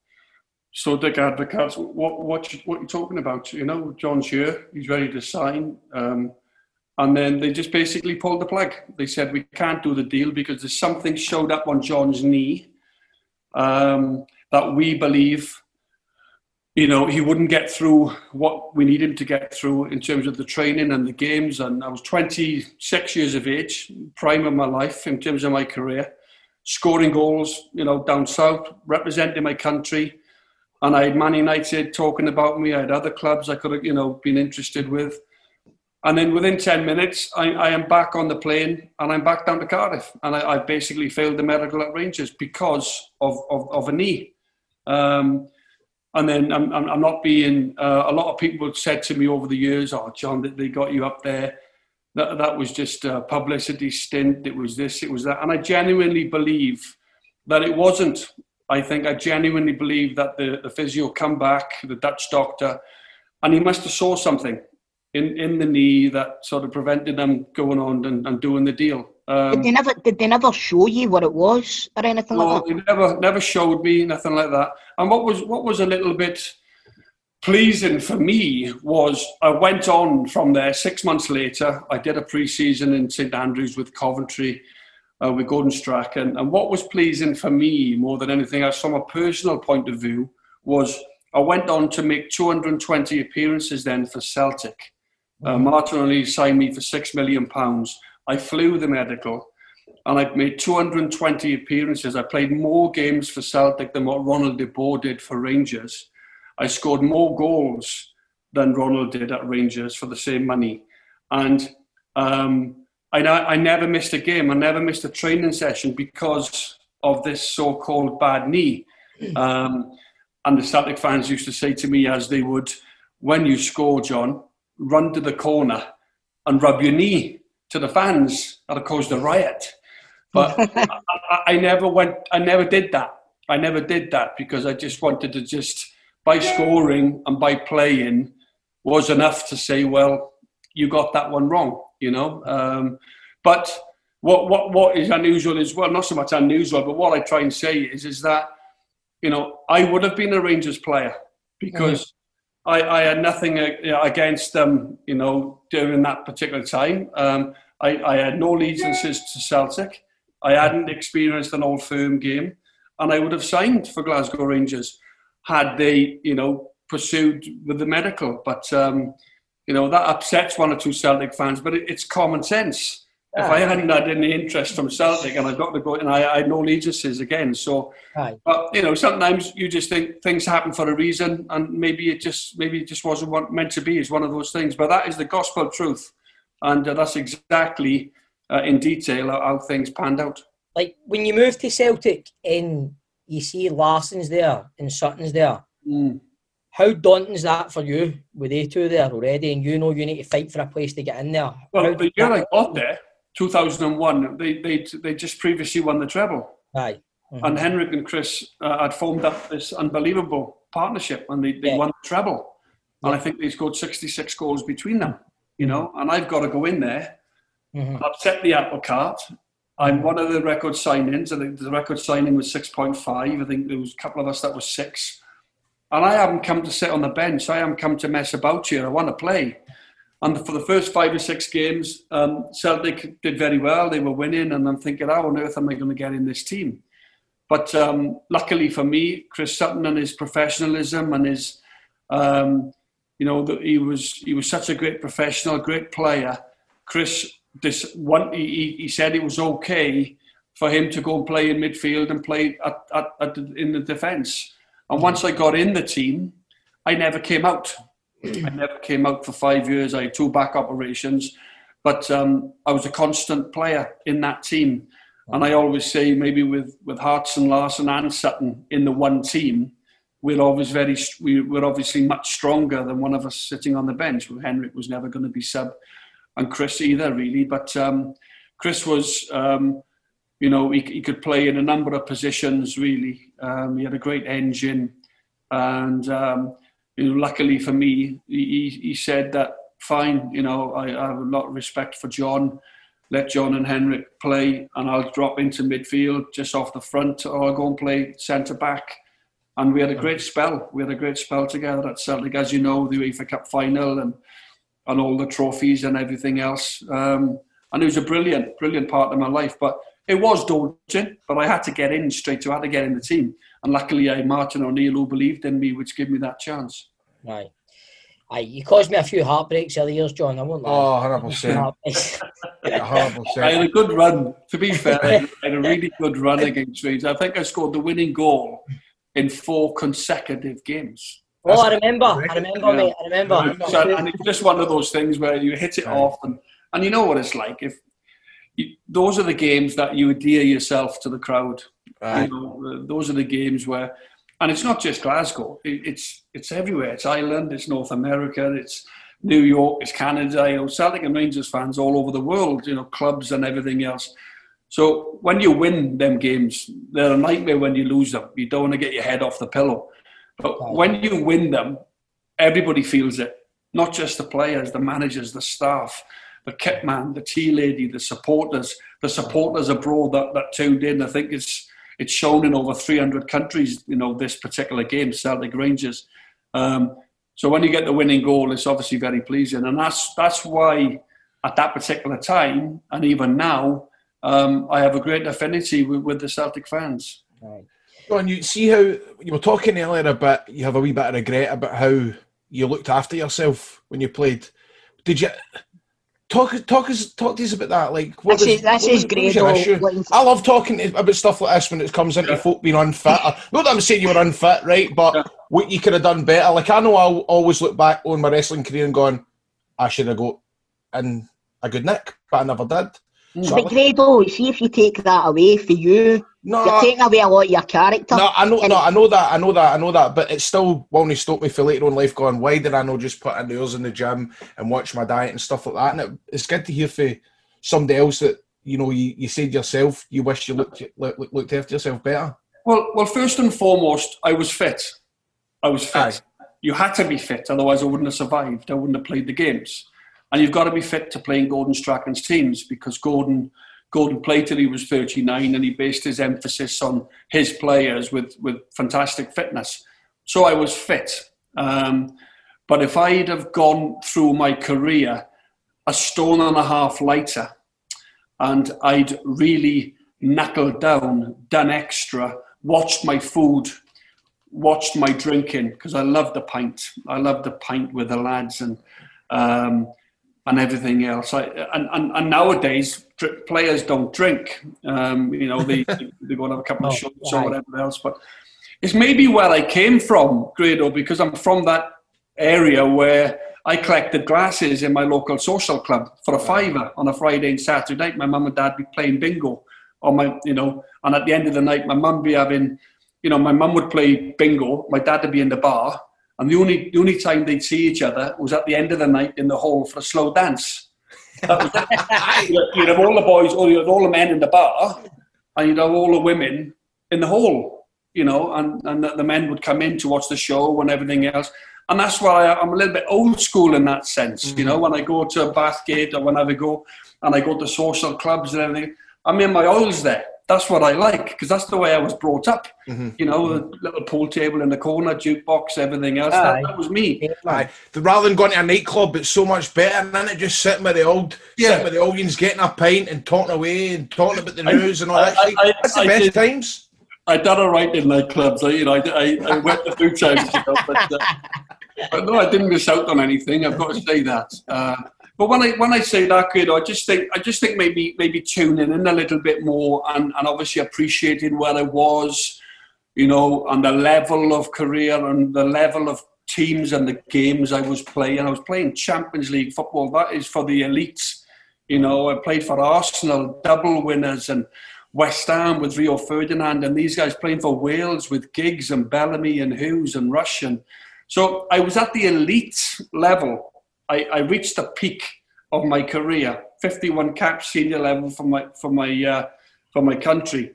So Dick Advocaat's, what what you, what you talking about? You know, John's here. He's ready to sign. Um, and then they just basically pulled the plug. They said we can't do the deal because there's something showed up on John's knee um, that we believe, you know, he wouldn't get through what we need him to get through in terms of the training and the games. And I was 26 years of age, prime of my life in terms of my career, scoring goals, you know, down south, representing my country and I had Man United talking about me. I had other clubs I could have, you know, been interested with. And then within 10 minutes, I, I am back on the plane and I'm back down to Cardiff. And I, I basically failed the medical at Rangers because of, of, of a knee. Um, and then I'm, I'm, not being, uh, a lot of people said to me over the years, oh, John, they got you up there. That, that was just a publicity stint. It was this, it was that. And I genuinely believe that it wasn't. I think I genuinely believe that the, the physio come back, the Dutch doctor, and he must have saw something in, in the knee that sort of prevented them going on and, and doing the deal. Um, did they never did they never show you what it was or anything no, like that? They never never showed me nothing like that. And what was what was a little bit pleasing for me was I went on from there six months later. I did a pre-season in St Andrews with Coventry uh, with Gordon Strachan. And what was pleasing for me more than anything else, from a personal point of view, was I went on to make 220 appearances then for Celtic. Uh, Martin O'Neill signed me for six million pounds. I flew the medical, and I made 220 appearances. I played more games for Celtic than what Ronald de Boer did for Rangers. I scored more goals than Ronald did at Rangers for the same money, and um, I, I never missed a game. I never missed a training session because of this so-called bad knee. Um, and the Celtic fans used to say to me as they would, when you score, John, run to the corner and rub your knee to the fans. That'll cause the riot. But I, I, I never went, I never did that. I never did that because I just wanted to just, by scoring and by playing, was enough to say, well, you got that one wrong you know. Um, but what, what, what is unusual is, well, not so much unusual, but what I try and say is, is that, you know, I would have been a Rangers player because mm-hmm. I, I had nothing uh, against them, you know, during that particular time. Um, I, I had no allegiances to Celtic. I hadn't experienced an old firm game, and I would have signed for Glasgow Rangers had they, you know, pursued with the medical. But um, you know, that upsets one or two Celtic fans, but it, it's common sense. If I hadn't had any interest from Celtic and I've got to go, and I, I had no allegiances again. So, Aye. but you know, sometimes you just think things happen for a reason, and maybe it just maybe it just wasn't what meant to be. Is one of those things. But that is the gospel truth, and uh, that's exactly uh, in detail how, things panned out. Like when you move to Celtic and you see Larsson's there and Sutton's there. Mm. How daunting is that for you with they two there already, and you know you need to fight for a place to get in there? Well, How the year I got there, 2001, they they they just previously won the treble. Aye. And Henrik and Chris uh, had formed up this unbelievable partnership, and they, they Yeah. won the treble. And I think they scored 66 goals between them, you know. And I've got to go in there, Mhm. upset the apple cart. I'm one of the record signings. I think the record signing was 6.5. I think there was a couple of us that was six. And I haven't come to sit on the bench. I haven't come to mess about here. I want to play. And for the first five or six games, um, Celtic did very well. They were winning, and I'm thinking, how on earth am I going to get in this team? But um, luckily for me, Chris Sutton and his professionalism and his, um, you know, that he was he was such a great professional, great player. Chris, this one, he, he said it was okay for him to go and play in midfield and play at, at, at the, in the defence. And once I got in the team, I never came out. I never came out for five years. I had two back operations, but um, I was a constant player in that team. And I always say, maybe with with Hartson, Larsson, and Sutton in the one team, we're always very we, we're obviously much stronger than one of us sitting on the bench. Henrik was never going to be sub, and Chris either really. But um, Chris was, um, you know, he, he could play in a number of positions. Really, um, he had a great engine, and luckily for me, he, he said that fine. You know, I, I have a lot of respect for John. Let John and Henrik play, and I'll drop into midfield just off the front, or I'll go and play centre back. And we had a great spell. We had a great spell together at Celtic, as you know, the UEFA Cup final and and all the trophies and everything else. Um, and it was a brilliant, brilliant part of my life. But it was daunting, but I had to get in straight to, I had to get in the team. And luckily, I had Martin O'Neill who believed in me, which gave me that chance. Right. Aye, you caused me a few heartbreaks early years, John. I won't lie. Oh, 100%. 100%. I had a good run. To be fair, I had a really good run against Rangers. I think I scored the winning goal in four consecutive games. Oh, I remember. I remember, mate. I remember. So, and it's just one of those things where you hit it off, and, and you know what it's like. If you, those are the games that you adhere yourself to the crowd. Right. You know, those are the games where, and it's not just Glasgow. It's it's everywhere. It's Ireland. It's North America. It's New York. It's Canada. You know, Celtic and Rangers fans all over the world. You know, clubs and everything else. So when you win them games, they're a nightmare when you lose them. You don't want to get your head off the pillow. But when you win them, everybody feels it. Not just the players, the managers, the staff, the kit man, the tea lady, the supporters, the supporters abroad that, that tuned in. I think it's it's shown in over 300 countries. You know this particular game, Celtic Rangers. Um, so when you get the winning goal, it's obviously very pleasing, and that's that's why at that particular time, and even now, um, I have a great affinity with, with the Celtic fans. Right. John, you see how you were talking earlier about you have a wee bit of regret about how you looked after yourself when you played. Did you talk talk us talk to us about that? Like what This was- is- this what is what great, issue? I love talking to- about stuff like this when it comes into folk being unfit. Uh, Not that I'm saying you were unfit, right? But what you could have done better. Like I know I'll always look back on my wrestling career and going, I should have got in a good nick, but I never did. So I But Grado, see if you take that away for you, No, you're taking away a lot of your character. No, I know, no, I know that, I know that, I know that, but it still won't stop me for later on in life going, why did I not just put in the hours in the gym and watch my diet and stuff like that? And it, it's good to hear from somebody else that, you know, you, you said yourself, you wish you looked, looked, looked after yourself better. Well, well, first and foremost, I was fit. I was fit. You had to be fit, otherwise I wouldn't have survived. I wouldn't have played the games. And you've got to be fit to play in Gordon Strachan's teams because Gordon Gordon played till he was 39 and he based his emphasis on his players with, with fantastic fitness. So I was fit. Um, but if I'd have gone through my career a stone and a half lighter and I'd really knuckled down, done extra, watched my food, watched my drinking because I love the pint. I love the pint with the lads and um, and everything else. I, and, and, and nowadays dr- players don't drink. Um, you know they they go and have a couple of Oh, shots right. or whatever else. But it's maybe where I came from, Grado, because I'm from that area where I collected glasses in my local social club for a fiver on a Friday and Saturday night. My mum and dad be playing bingo, on my you know, and at the end of the night, my mum be having, you know, my mum would play bingo, my dad would be in the bar, and the only the only time they'd see each other was at the end of the night in the hall for a slow dance. That was it. you'd, have all the boys, or you'd have all the men in the bar, and you'd have all the women in the hall, you know, and, and the, the men would come in to watch the show and everything else. And that's why I, I'm a little bit old school in that sense, you mm. know, when I go to a Bathgate or whenever I go and I go to social clubs and everything, I'm in my oils there. That's what I like because that's the way I was brought up. You know, the little pool table in the corner, jukebox, everything else. That, that was me. Aye. Rather than going to a nightclub, it's so much better than it just sitting with the old, sitting with the audience, getting a pint and talking away and talking about the I- news and all that. I- shit. I- That's the I best did- times. I done all right in nightclubs. I, you know, I, I, I went a few times, you know, but, uh, but no, I didn't miss out on anything. I've got to say that. Uh, but when I when I say that, you know, I just think I just think maybe maybe tuning in a little bit more and, and obviously appreciating where I was, you know, and the level of career and the level of teams and the games I was playing. I was playing Champions League football. That is for the elites. You know, I played for Arsenal, double winners, and West Ham with Rio Ferdinand, and these guys playing for Wales with Giggs and Bellamy and Hughes and Russian. So I was at the elite level. I, I reached the peak of my career 51 caps senior level for my for my uh, for my country.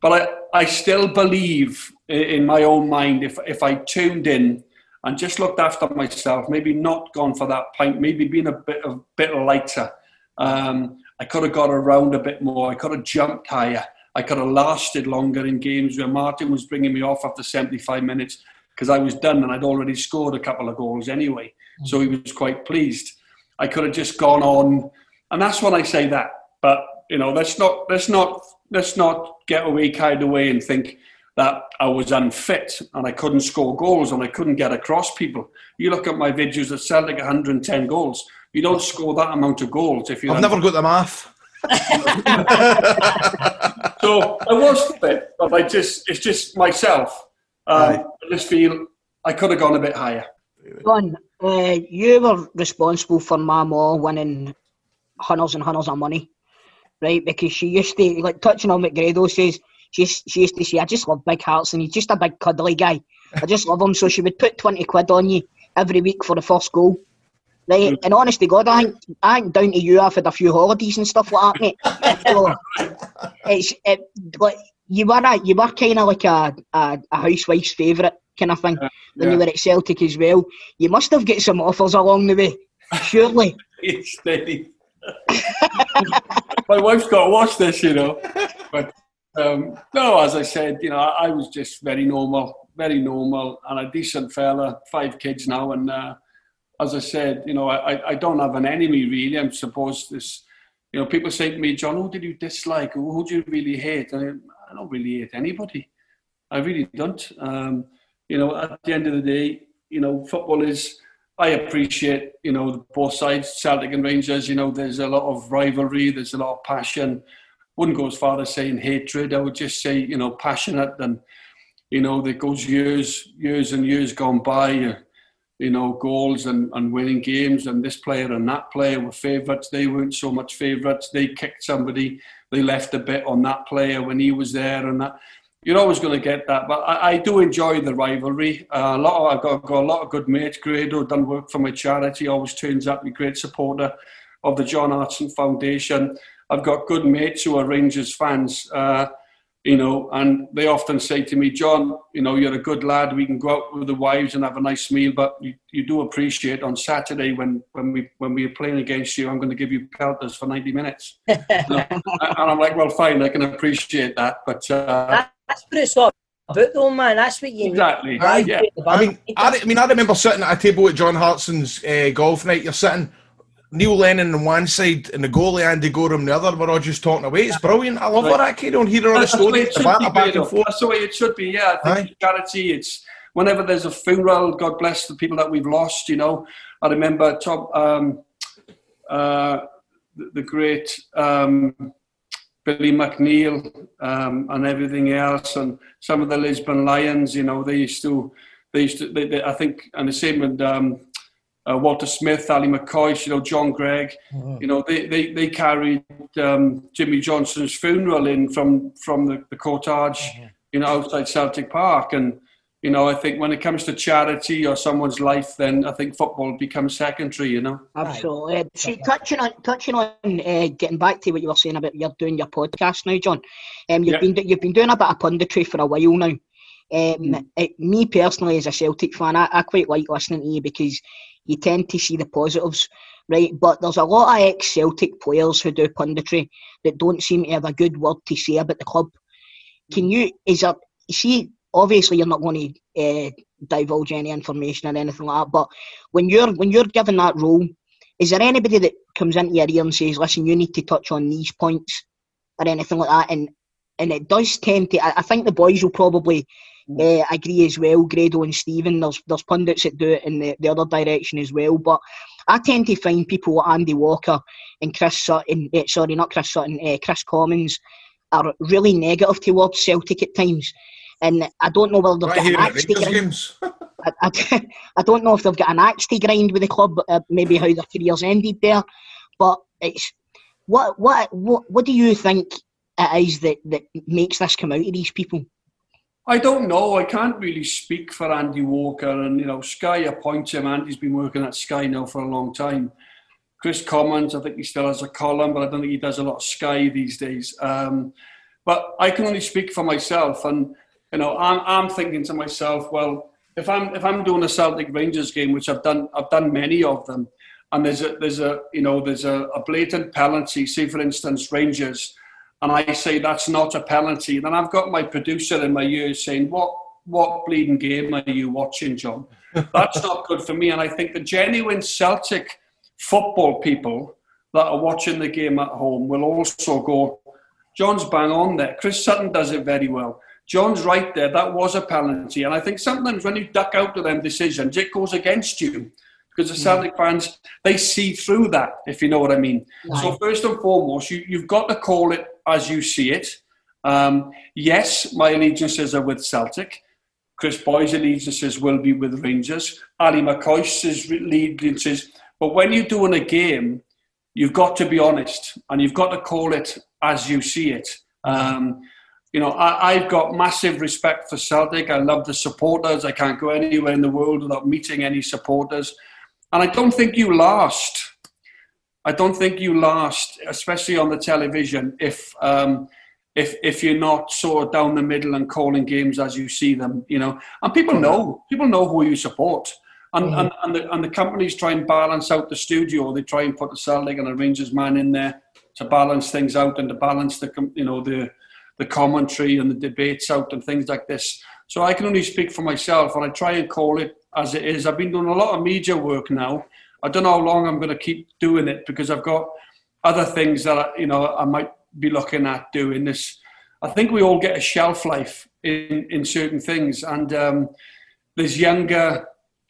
But I, I still believe in, my own mind if if I tuned in and just looked after myself, maybe not gone for that pint, maybe been a bit a bit lighter. Um, I could have got around a bit more. I could have jumped higher. I could have lasted longer in games where Martin was bringing me off after 75 minutes because I was done and I'd already scored a couple of goals anyway. So he was quite pleased. I could have just gone on, and that's when I say that. But you know, let's not let's not let's not get away carried away and think that I was unfit and I couldn't score goals and I couldn't get across people. You look at my videos at like 110 goals. You don't score that amount of goals if you. I've never got the math. so I was fit, but I just it's just myself. Um, I just feel I could have gone a bit higher. John, uh, you were responsible for my mom winning hundreds and hundreds of money, right? Because she used to, like, touching on McGrado says, she, she used to say, I just love big hearts and he's just a big cuddly guy. I just love him. So she would put 20 quid on you every week for the first goal. Right, and honest to God, I think, I think down to you, I've had a few holidays and stuff like that, mate. So, it's it, like you were a, you were kind of like a, a, a housewife's favourite kind of thing when you yeah. were at Celtic as well. You must have got some offers along the way, surely. It's steady. My wife's got to watch this, you know. But um, no, as I said, you know, I, I was just very normal, very normal, and a decent fella. Five kids now, and uh, as I said, you know, I, I don't have an enemy really. I'm supposed this. You know, people say to me, John, who did you dislike? Who, who do you really hate? I, I don't really hate anybody. I really don't. Um, you know, at the end of the day, you know, football is. I appreciate, you know, both sides, Celtic and Rangers. You know, there's a lot of rivalry. There's a lot of passion. Wouldn't go as far as saying hatred. I would just say, you know, passionate and, you know, that goes years, years and years gone by. You know, goals and, and winning games, and this player and that player were favourites. They weren't so much favourites. They kicked somebody. They left a bit on that player when he was there, and that you're always going to get that. But I, I do enjoy the rivalry. Uh, a lot of, I've got, got a lot of good mates. Grado done work for my charity. Always turns up. Be great supporter of the John Hartson Foundation. I've got good mates who are Rangers fans. Uh, you know, and they often say to me, John, you know, you're a good lad. We can go out with the wives and have a nice meal, but you, you do appreciate on Saturday when, when we when we're playing against you, I'm going to give you pelters for 90 minutes. Know, and I'm like, well, fine, I can appreciate that, but uh, That's what it's all about, though, man. That's what you Exactly. Aye. Yeah. I mean, I, I mean, I remember sitting at a table at John Hartson's uh, golf night. You're sitting Neil Lennon on one side and the goalie Andy Goram the other. We're all just talking away. It's brilliant. I love Right. all that carry on hearing all the That's the way stories, the should be, back and forth. That's the way it should be. Yeah, I think it's charity. It's whenever there's a funeral. God bless the people that we've lost. You know, I remember Tom, um, uh, the, the great um, Billy McNeill um, and everything else, and some of the Lisbon Lions. You know, they used to. They used to. They, they, I think, and the same with. Um, uh, Walter Smith, Ally McCoist, you know, John Greig, you know, they, they, they carried um, Jimmy Johnstone's funeral in from, from the, the cortege, you know, outside Celtic Park. And, you know, I think when it comes to charity or someone's life, then I think football becomes secondary, you know. Absolutely. See, touching on touching on uh, getting back to what you were saying about you're doing your podcast now, John. Um, you've Yeah. been you've been doing a bit of punditry for a while now. Um, it- me personally, as a Celtic fan, I, I quite like listening to you because you tend to see the positives, right? But there's a lot of ex-Celtic players who do punditry that don't seem to have a good word to say about the club. Can you? Is there? See, obviously, you're not going to uh, divulge any information or anything like that. But when you're when you're given that role, is there anybody that comes into your ear and says, "Listen, you need to touch on these points," or anything like that? And and it does tend to. I, I think the boys will probably uh, agree as well. Grado and Stephen. There's there's pundits that do it in the, the other direction as well. But I tend to find people like Andy Walker and Chris Sutton. eh, sorry, not Chris Sutton. Uh, Kris Commons are really negative towards Celtic at times. And I don't know whether they've Right got an axe to grind. games. I, I, I don't know if they've got an axe to grind with the club, uh, maybe how their careers ended there. But it's what what what what do you think it is that, that makes this come out of these people? I don't know. I can't really speak for Andy Walker, and you know, Sky appoints him. Andy's been working at Sky now for a long time. Kris Commons, I think he still has a column, but I don't think he does a lot of Sky these days. Um, but I can only speak for myself, and you know, I'm, I'm thinking to myself, well, if I'm if I'm doing a Celtic Rangers game, which I've done, I've done many of them, and there's a there's a you know there's a, a blatant penalty. Say for instance, Rangers, and I say that's not a penalty, then I've got my producer in my ears saying, what what bleeding game are you watching, John? That's not good for me. And I think the genuine Celtic football people that are watching the game at home will also go, John's bang on there. Chris Sutton does it very well. John's right there. That was a penalty. And I think sometimes when you duck out of them decisions, it goes against you. Because the Celtic fans, they see through that, if you know what I mean. Right. So first and foremost, you, you've got to call it as you see it. Um, yes, my allegiances are with Celtic. Kris Boyd's allegiances will be with Rangers. Ally McCoist's allegiances. But when you're doing a game, you've got to be honest and you've got to call it as you see it. Um, you know, I, I've got massive respect for Celtic. I love the supporters. I can't go anywhere in the world without meeting any supporters. And I don't think you last. I don't think you last, especially on the television, if um, if if you're not sort of down the middle and calling games as you see them. You know, and people know people know who you support. And, Mhm. and, and, the, and the companies try and balance out the studio. They try and put the Celtic and a Rangers man in there to balance things out and to balance the com- you know the the commentary and the debates out and things like this. So I can only speak for myself, and I try and call it as it is. I've been doing a lot of media work now. I don't know how long I'm going to keep doing it because I've got other things that I, you know I might be looking at doing this. I think we all get a shelf life in in certain things, and um, there's younger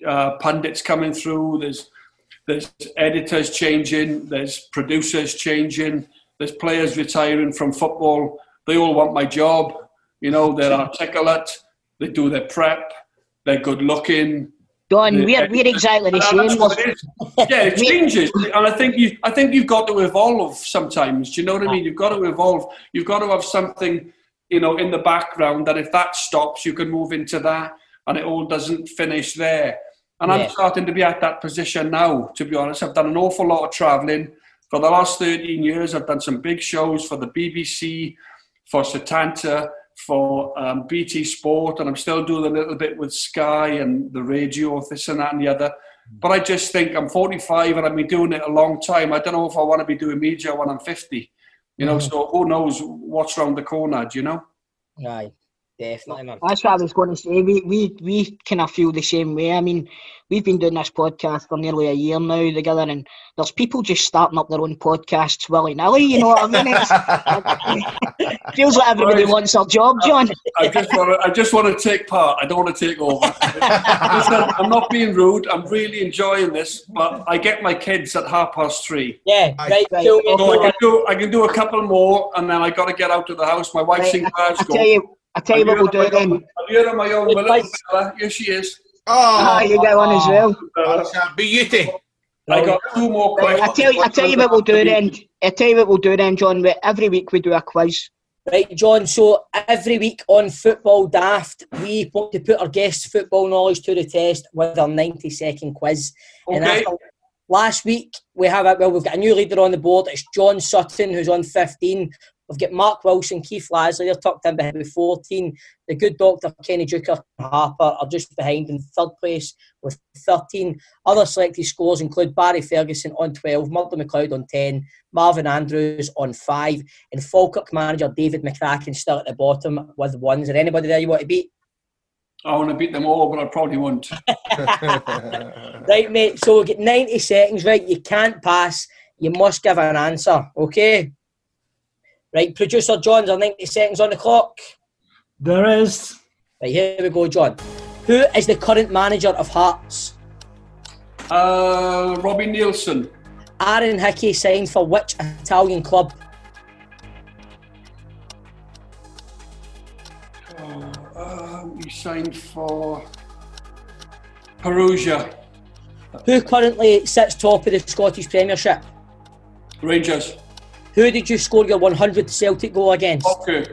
uh, pundits coming through. There's there's editors changing. There's producers changing. There's players retiring from football. They all want my job. You know, they're articulate. They do their prep. They're good looking. Don, we're, we're exactly the same. Yeah, it changes, and I think you. I think you've got to evolve sometimes. Do you know what I mean? You've got to evolve. You've got to have something, you know, in the background that if that stops, you can move into that, and it all doesn't finish there. And Yeah. I'm starting to be at that position now. To be honest, I've done an awful lot of travelling for the last 13 years. I've done some big shows for the BBC, for Setanta, for um, BT Sport, and I'm still doing a little bit with Sky and the radio, this and that and the other. But I just think I'm 45 and I've been doing it a long time. I don't know if I want to be doing media when I'm 50. You know, Mhm. so who knows what's round the corner, do you know? Aye, definitely, man. That's what I was going to say. We we we kind of feel the same way. I mean, we've been doing this podcast for nearly a year now together, and there's people just starting up their own podcasts willy nilly. You know what I mean? It's, feels like everybody Right. wants their job, John. I just want to, I just want to take part. I don't want to take over. Listen, I'm not being rude. I'm really enjoying this, but I get my kids at half past three. Yeah, right. Right. cool. So I can do I can do a couple more, and then I got to get out of the house. My wife's in I Glasgow. tell you, I tell you I'm what we'll do on my then. I'm here on my own. My little fella. Here she is. Ah, you get one as well. That's a beauty. I got two more Right, questions. I tell you, I tell you what we'll do then. I tell you what we'll do then, John. Every week we do a quiz. Right, John. So every week on Football Daft, we want to put our guests' football knowledge to the test with our 90 second quiz. And Okay. after last week, we have a, well, we've got a new leader on the board. It's John Sutton, who's on 15. We've got Mark Wilson, Keith Lasley, they're tucked in behind with 14. The good doctor Kenny Deuchar and Harper are just behind in third place with 13. Other selected scores include Barry Ferguson on 12, Murdo MacLeod on 10, Marvin Andrews on 5, and Falkirk manager David McCracken still at the bottom with 1. Is there anybody there you want to beat? I want to beat them all, but I probably won't. Right, mate. So we'll get 90 seconds, right? You can't pass. You must give an answer, okay? Right, producer John's are 90 seconds on the clock. There is. Right, here we go, John. Who is the current manager of Hearts? Uh, Robbie Neilson. Aaron Hickey signed for which Italian club? Um, he signed for Perugia. Who currently sits top of the Scottish Premiership? Rangers. Who did you score your 100th Celtic goal against? Okay.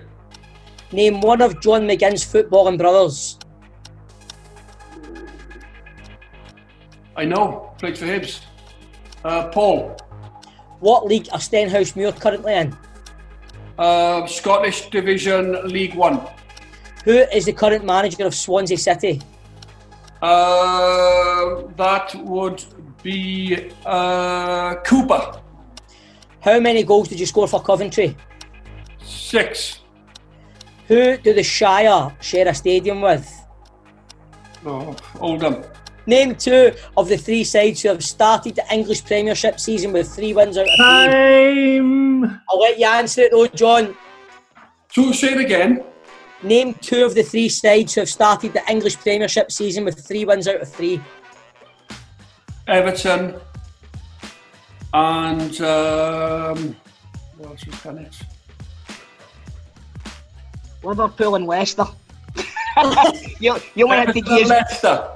Name one of John McGinn's footballing brothers. I know. Played for Hibs. Uh, Paul. What league are Stenhousemuir currently in? Uh, Scottish Division League One. Who is the current manager of Swansea City? Uh, that would be uh, Cooper. How many goals did you score for Coventry? Six. Who do the Shire share a stadium with? Oh, Oldham. Name two of the three sides who have started the English Premiership season with three wins out of three. Time. I'll let you answer it though, John. Two, say it again. Name two of the three sides who have started the English Premiership season with three wins out of three. Everton. And um, what else was done it? Liverpool and Leicester. you, you only had to give Leicester.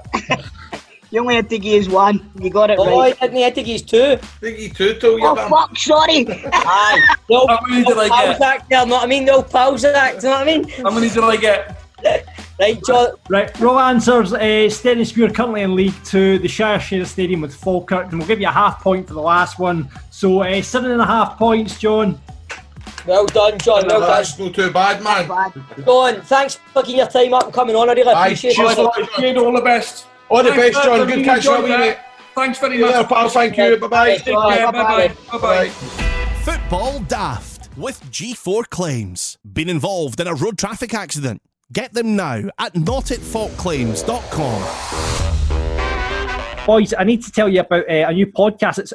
you only had to give one. You got it Oh, right. I didn't have to give two. Think you two, too, Oh fuck! Sorry. Aye. The old, How many did I pals get? act there, know what I mean? No old pals act, you know what I mean? How many did I get? Right, John. Right, raw answers. Uh, Stenhousemuir currently in League Two. The Shire share a stadium with Falkirk, and we'll give you a half point for the last one. So uh, seven and a half points, John. Well done, John. Well done. That's not too bad, man. John, thanks for giving your time up and coming on. I really Aye, appreciate cheers it. for All right, all the best. All the Thanks best, John. Good catch catching up John, with you, mate. mate. Thanks very Yeah, much. pal. Thank you. Bye-bye. Take care. Bye-bye. Bye-bye. Football Daft with G4 Claims. Been involved in a road traffic accident? Get them now at notitfaultclaims.com. Boys, I need to tell you about uh, a new podcast. It's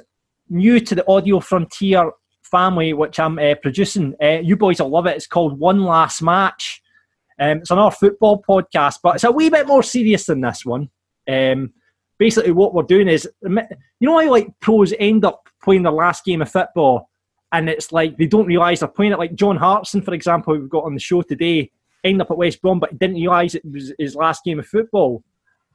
new to the Audio Frontier family, which I'm uh, producing. Uh, you boys will love it. It's called One Last Match. Um, it's another football podcast, but it's a wee bit more serious than this one. Um, basically, what we're doing is, you know, how like pros end up playing their last game of football, and it's like they don't realise they're playing it. Like John Hartson, for example, we've got on the show today, ended up at West Brom, but didn't realise it was his last game of football.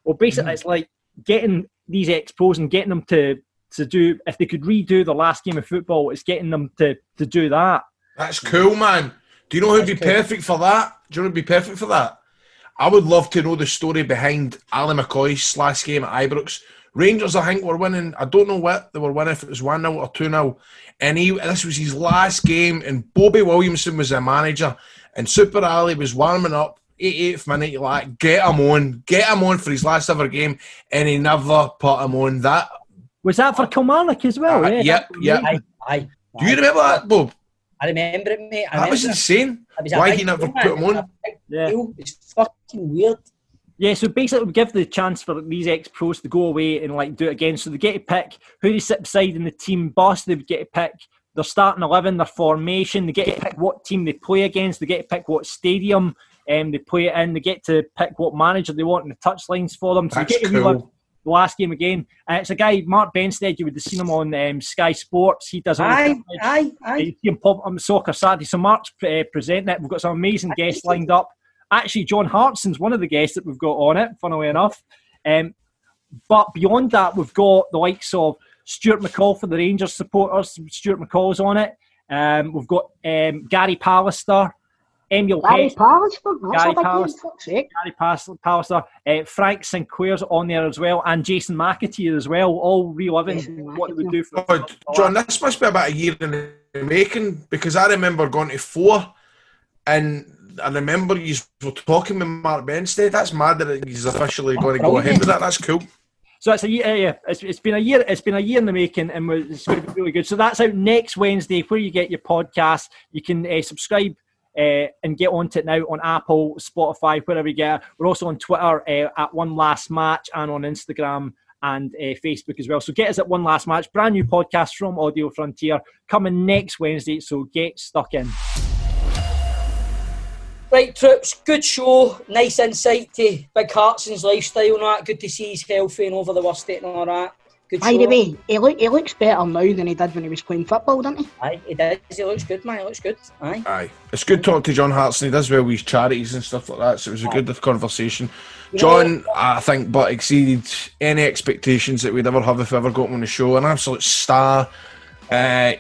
Well, basically, mm. it's like getting these ex pros and getting them to to do if they could redo their last game of football, it's getting them to to do that. That's cool, man. Do you know who'd be perfect for that? Do you know who'd be perfect for that? I would love to know the story behind Ally McCoist's last game at Ibrox. Rangers, I think, were winning. I don't know what they were winning, if it was 1 0 or 2 0. And he, this was his last game, and Bobby Williamson was the manager, and Super Ally was warming up. 88th minute, like, get him on, get him on for his last ever game, and he never put him on. That Was that for Kilmarnock as well? Uh, yeah, yep, yep. Aye, aye. Do you remember that, Bob? I remember it, mate. I That was remember it. insane. Was Why he never put him on? Yeah. It's fucking weird. Yeah, so basically, we give the chance for these ex pros to go away and like do it again. So they get to pick who they sit beside in the team boss. They would get to pick their starting eleven, their formation. They get to pick what team they play against. They get to pick what stadium um, they play it in. They get to pick what manager they want in the touchlines for them. So That's they get to relive cool. the last game again. Uh, it's a guy, Mark Benstead. You would have seen him on um, Sky Sports. He does all Aye, coverage. aye, aye. You see him pop on Soccer Saturday. So Mark's uh, presenting it. We've got some amazing guests lined up. Actually, John Hartson's one of the guests that we've got on it, funnily enough. Um, but beyond that, we've got the likes of Stuart McCall for the Rangers supporters. Stuart McCall's on it. Um, we've got um, Gary Pallister, Emil Gary Hess, Pallister. That's Gary a big name, Pallister. Gary Pallister, uh, Frank Sinclair's on there as well, and Jason McAteer as well, all reliving what they would do for Oh, John, this must be about a year in the making because I remember going to four and I remember you were talking with Mark Benstead. That's mad that he's officially going to go ahead with that. That's cool. So it's a year. Yeah, it's, it's been a year. It's been a year in the making, and it's going to be really good. So that's out next Wednesday, where you get your podcast. You can uh, subscribe uh, and get onto it now on Apple, Spotify, wherever you get. it. We're also on Twitter uh, at One Last Match and on Instagram and uh, Facebook as well. So get us at One Last Match. Brand new podcast from Audio Frontier coming next Wednesday. So get stuck in. Right, troops, good show. Nice insight to Big Hartson's lifestyle and that. Good to see he's healthy and over the worst state and all that. Good By show. the way, he, look, he looks better now than he did when he was playing football, doesn't he? Aye, he does. He looks good, man. He looks good. Aye. Aye. It's good talking to John Hartson. He does well with his charities and stuff like that. So it was a good conversation. You John, I think, but exceeded any expectations that we'd ever have if we ever got him on the show. An absolute star. Uh,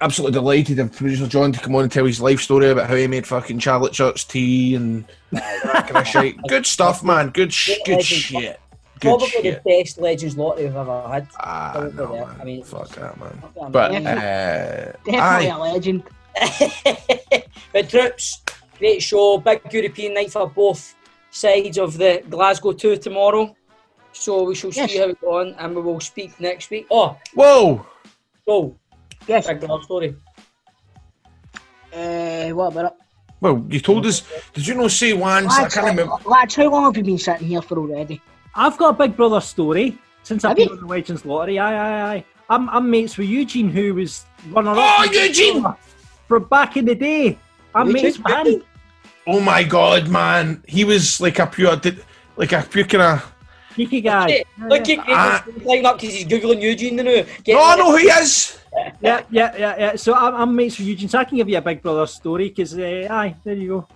absolutely delighted of producer John to come on and tell his life story about how he made fucking Charlotte Church tea and that kind of shit. Good stuff, man. Good, sh- good shit. Good probably shit. the best Legends lottery we've ever had. Ah, no, man. I mean, Fuck that, man. I'm But uh, Definitely aye. a legend. but troops, great show, big European night for both sides of the Glasgow tour tomorrow. So we shall Yes. see how it goes on, and we will speak next week. Oh, Whoa! go! Yes. Big love story. Uh, what about it? Well, you told us. Did you know say once? I can't remember. lads, how long have you been sitting here for already? I've got a Big Brother story since I've been you? on the Legends Lottery. Aye, aye, aye. I'm, I'm mates with Eugene, who was runner Oh, Eugene! From back in the day. I'm Eugene, mates with him. Oh my god, man! He was like a pure, like a pure kind of. Cheeky guy. Look at Ah. Grado's line up because he's googling Eugene now. No, I know who he is. Yeah, yeah, yeah, yeah. So I'm, I'm mates with Eugene, so I can give you a Big Brother story because, uh, aye, there you go.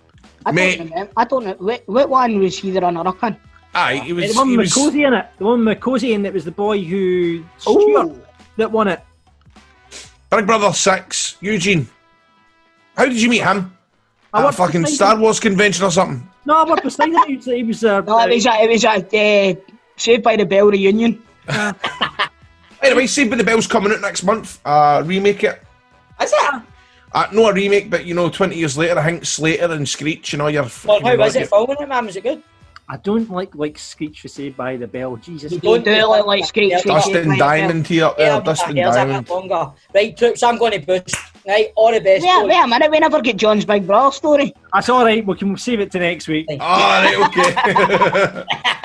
I Mate. don't remember. I don't know. What, what one was he the runner-up in? Aye, he was. the one he with was Cozy in it. The one with Cozy in it was the boy who Stuart that won it. Big Brother Six, Eugene. How did you meet him? I At a fucking Star. Wars convention or something. No, I worked beside him. He was, he was uh, No, it was a, it was a uh, Saved by the Bell reunion. Anyway, Saved by the Bell's coming out next month. Uh, remake it. Is it? Uh, no, a remake, but you know, 20 years later, I think Slater and Screech and all your. Well, fucking how was it filming it, man? Was it good? I don't like like Screech for Saved by the Bell. Jesus. You You do look like Screech. Yeah, Dustin Diamond here up there. Yeah, Dustin yeah, Diamond. longer. Right, troops, I'm going to boost. Right, all the best. Wait, wait a minute, we never get John's Big Brother story. That's all right. We can save it to next week. All right, okay.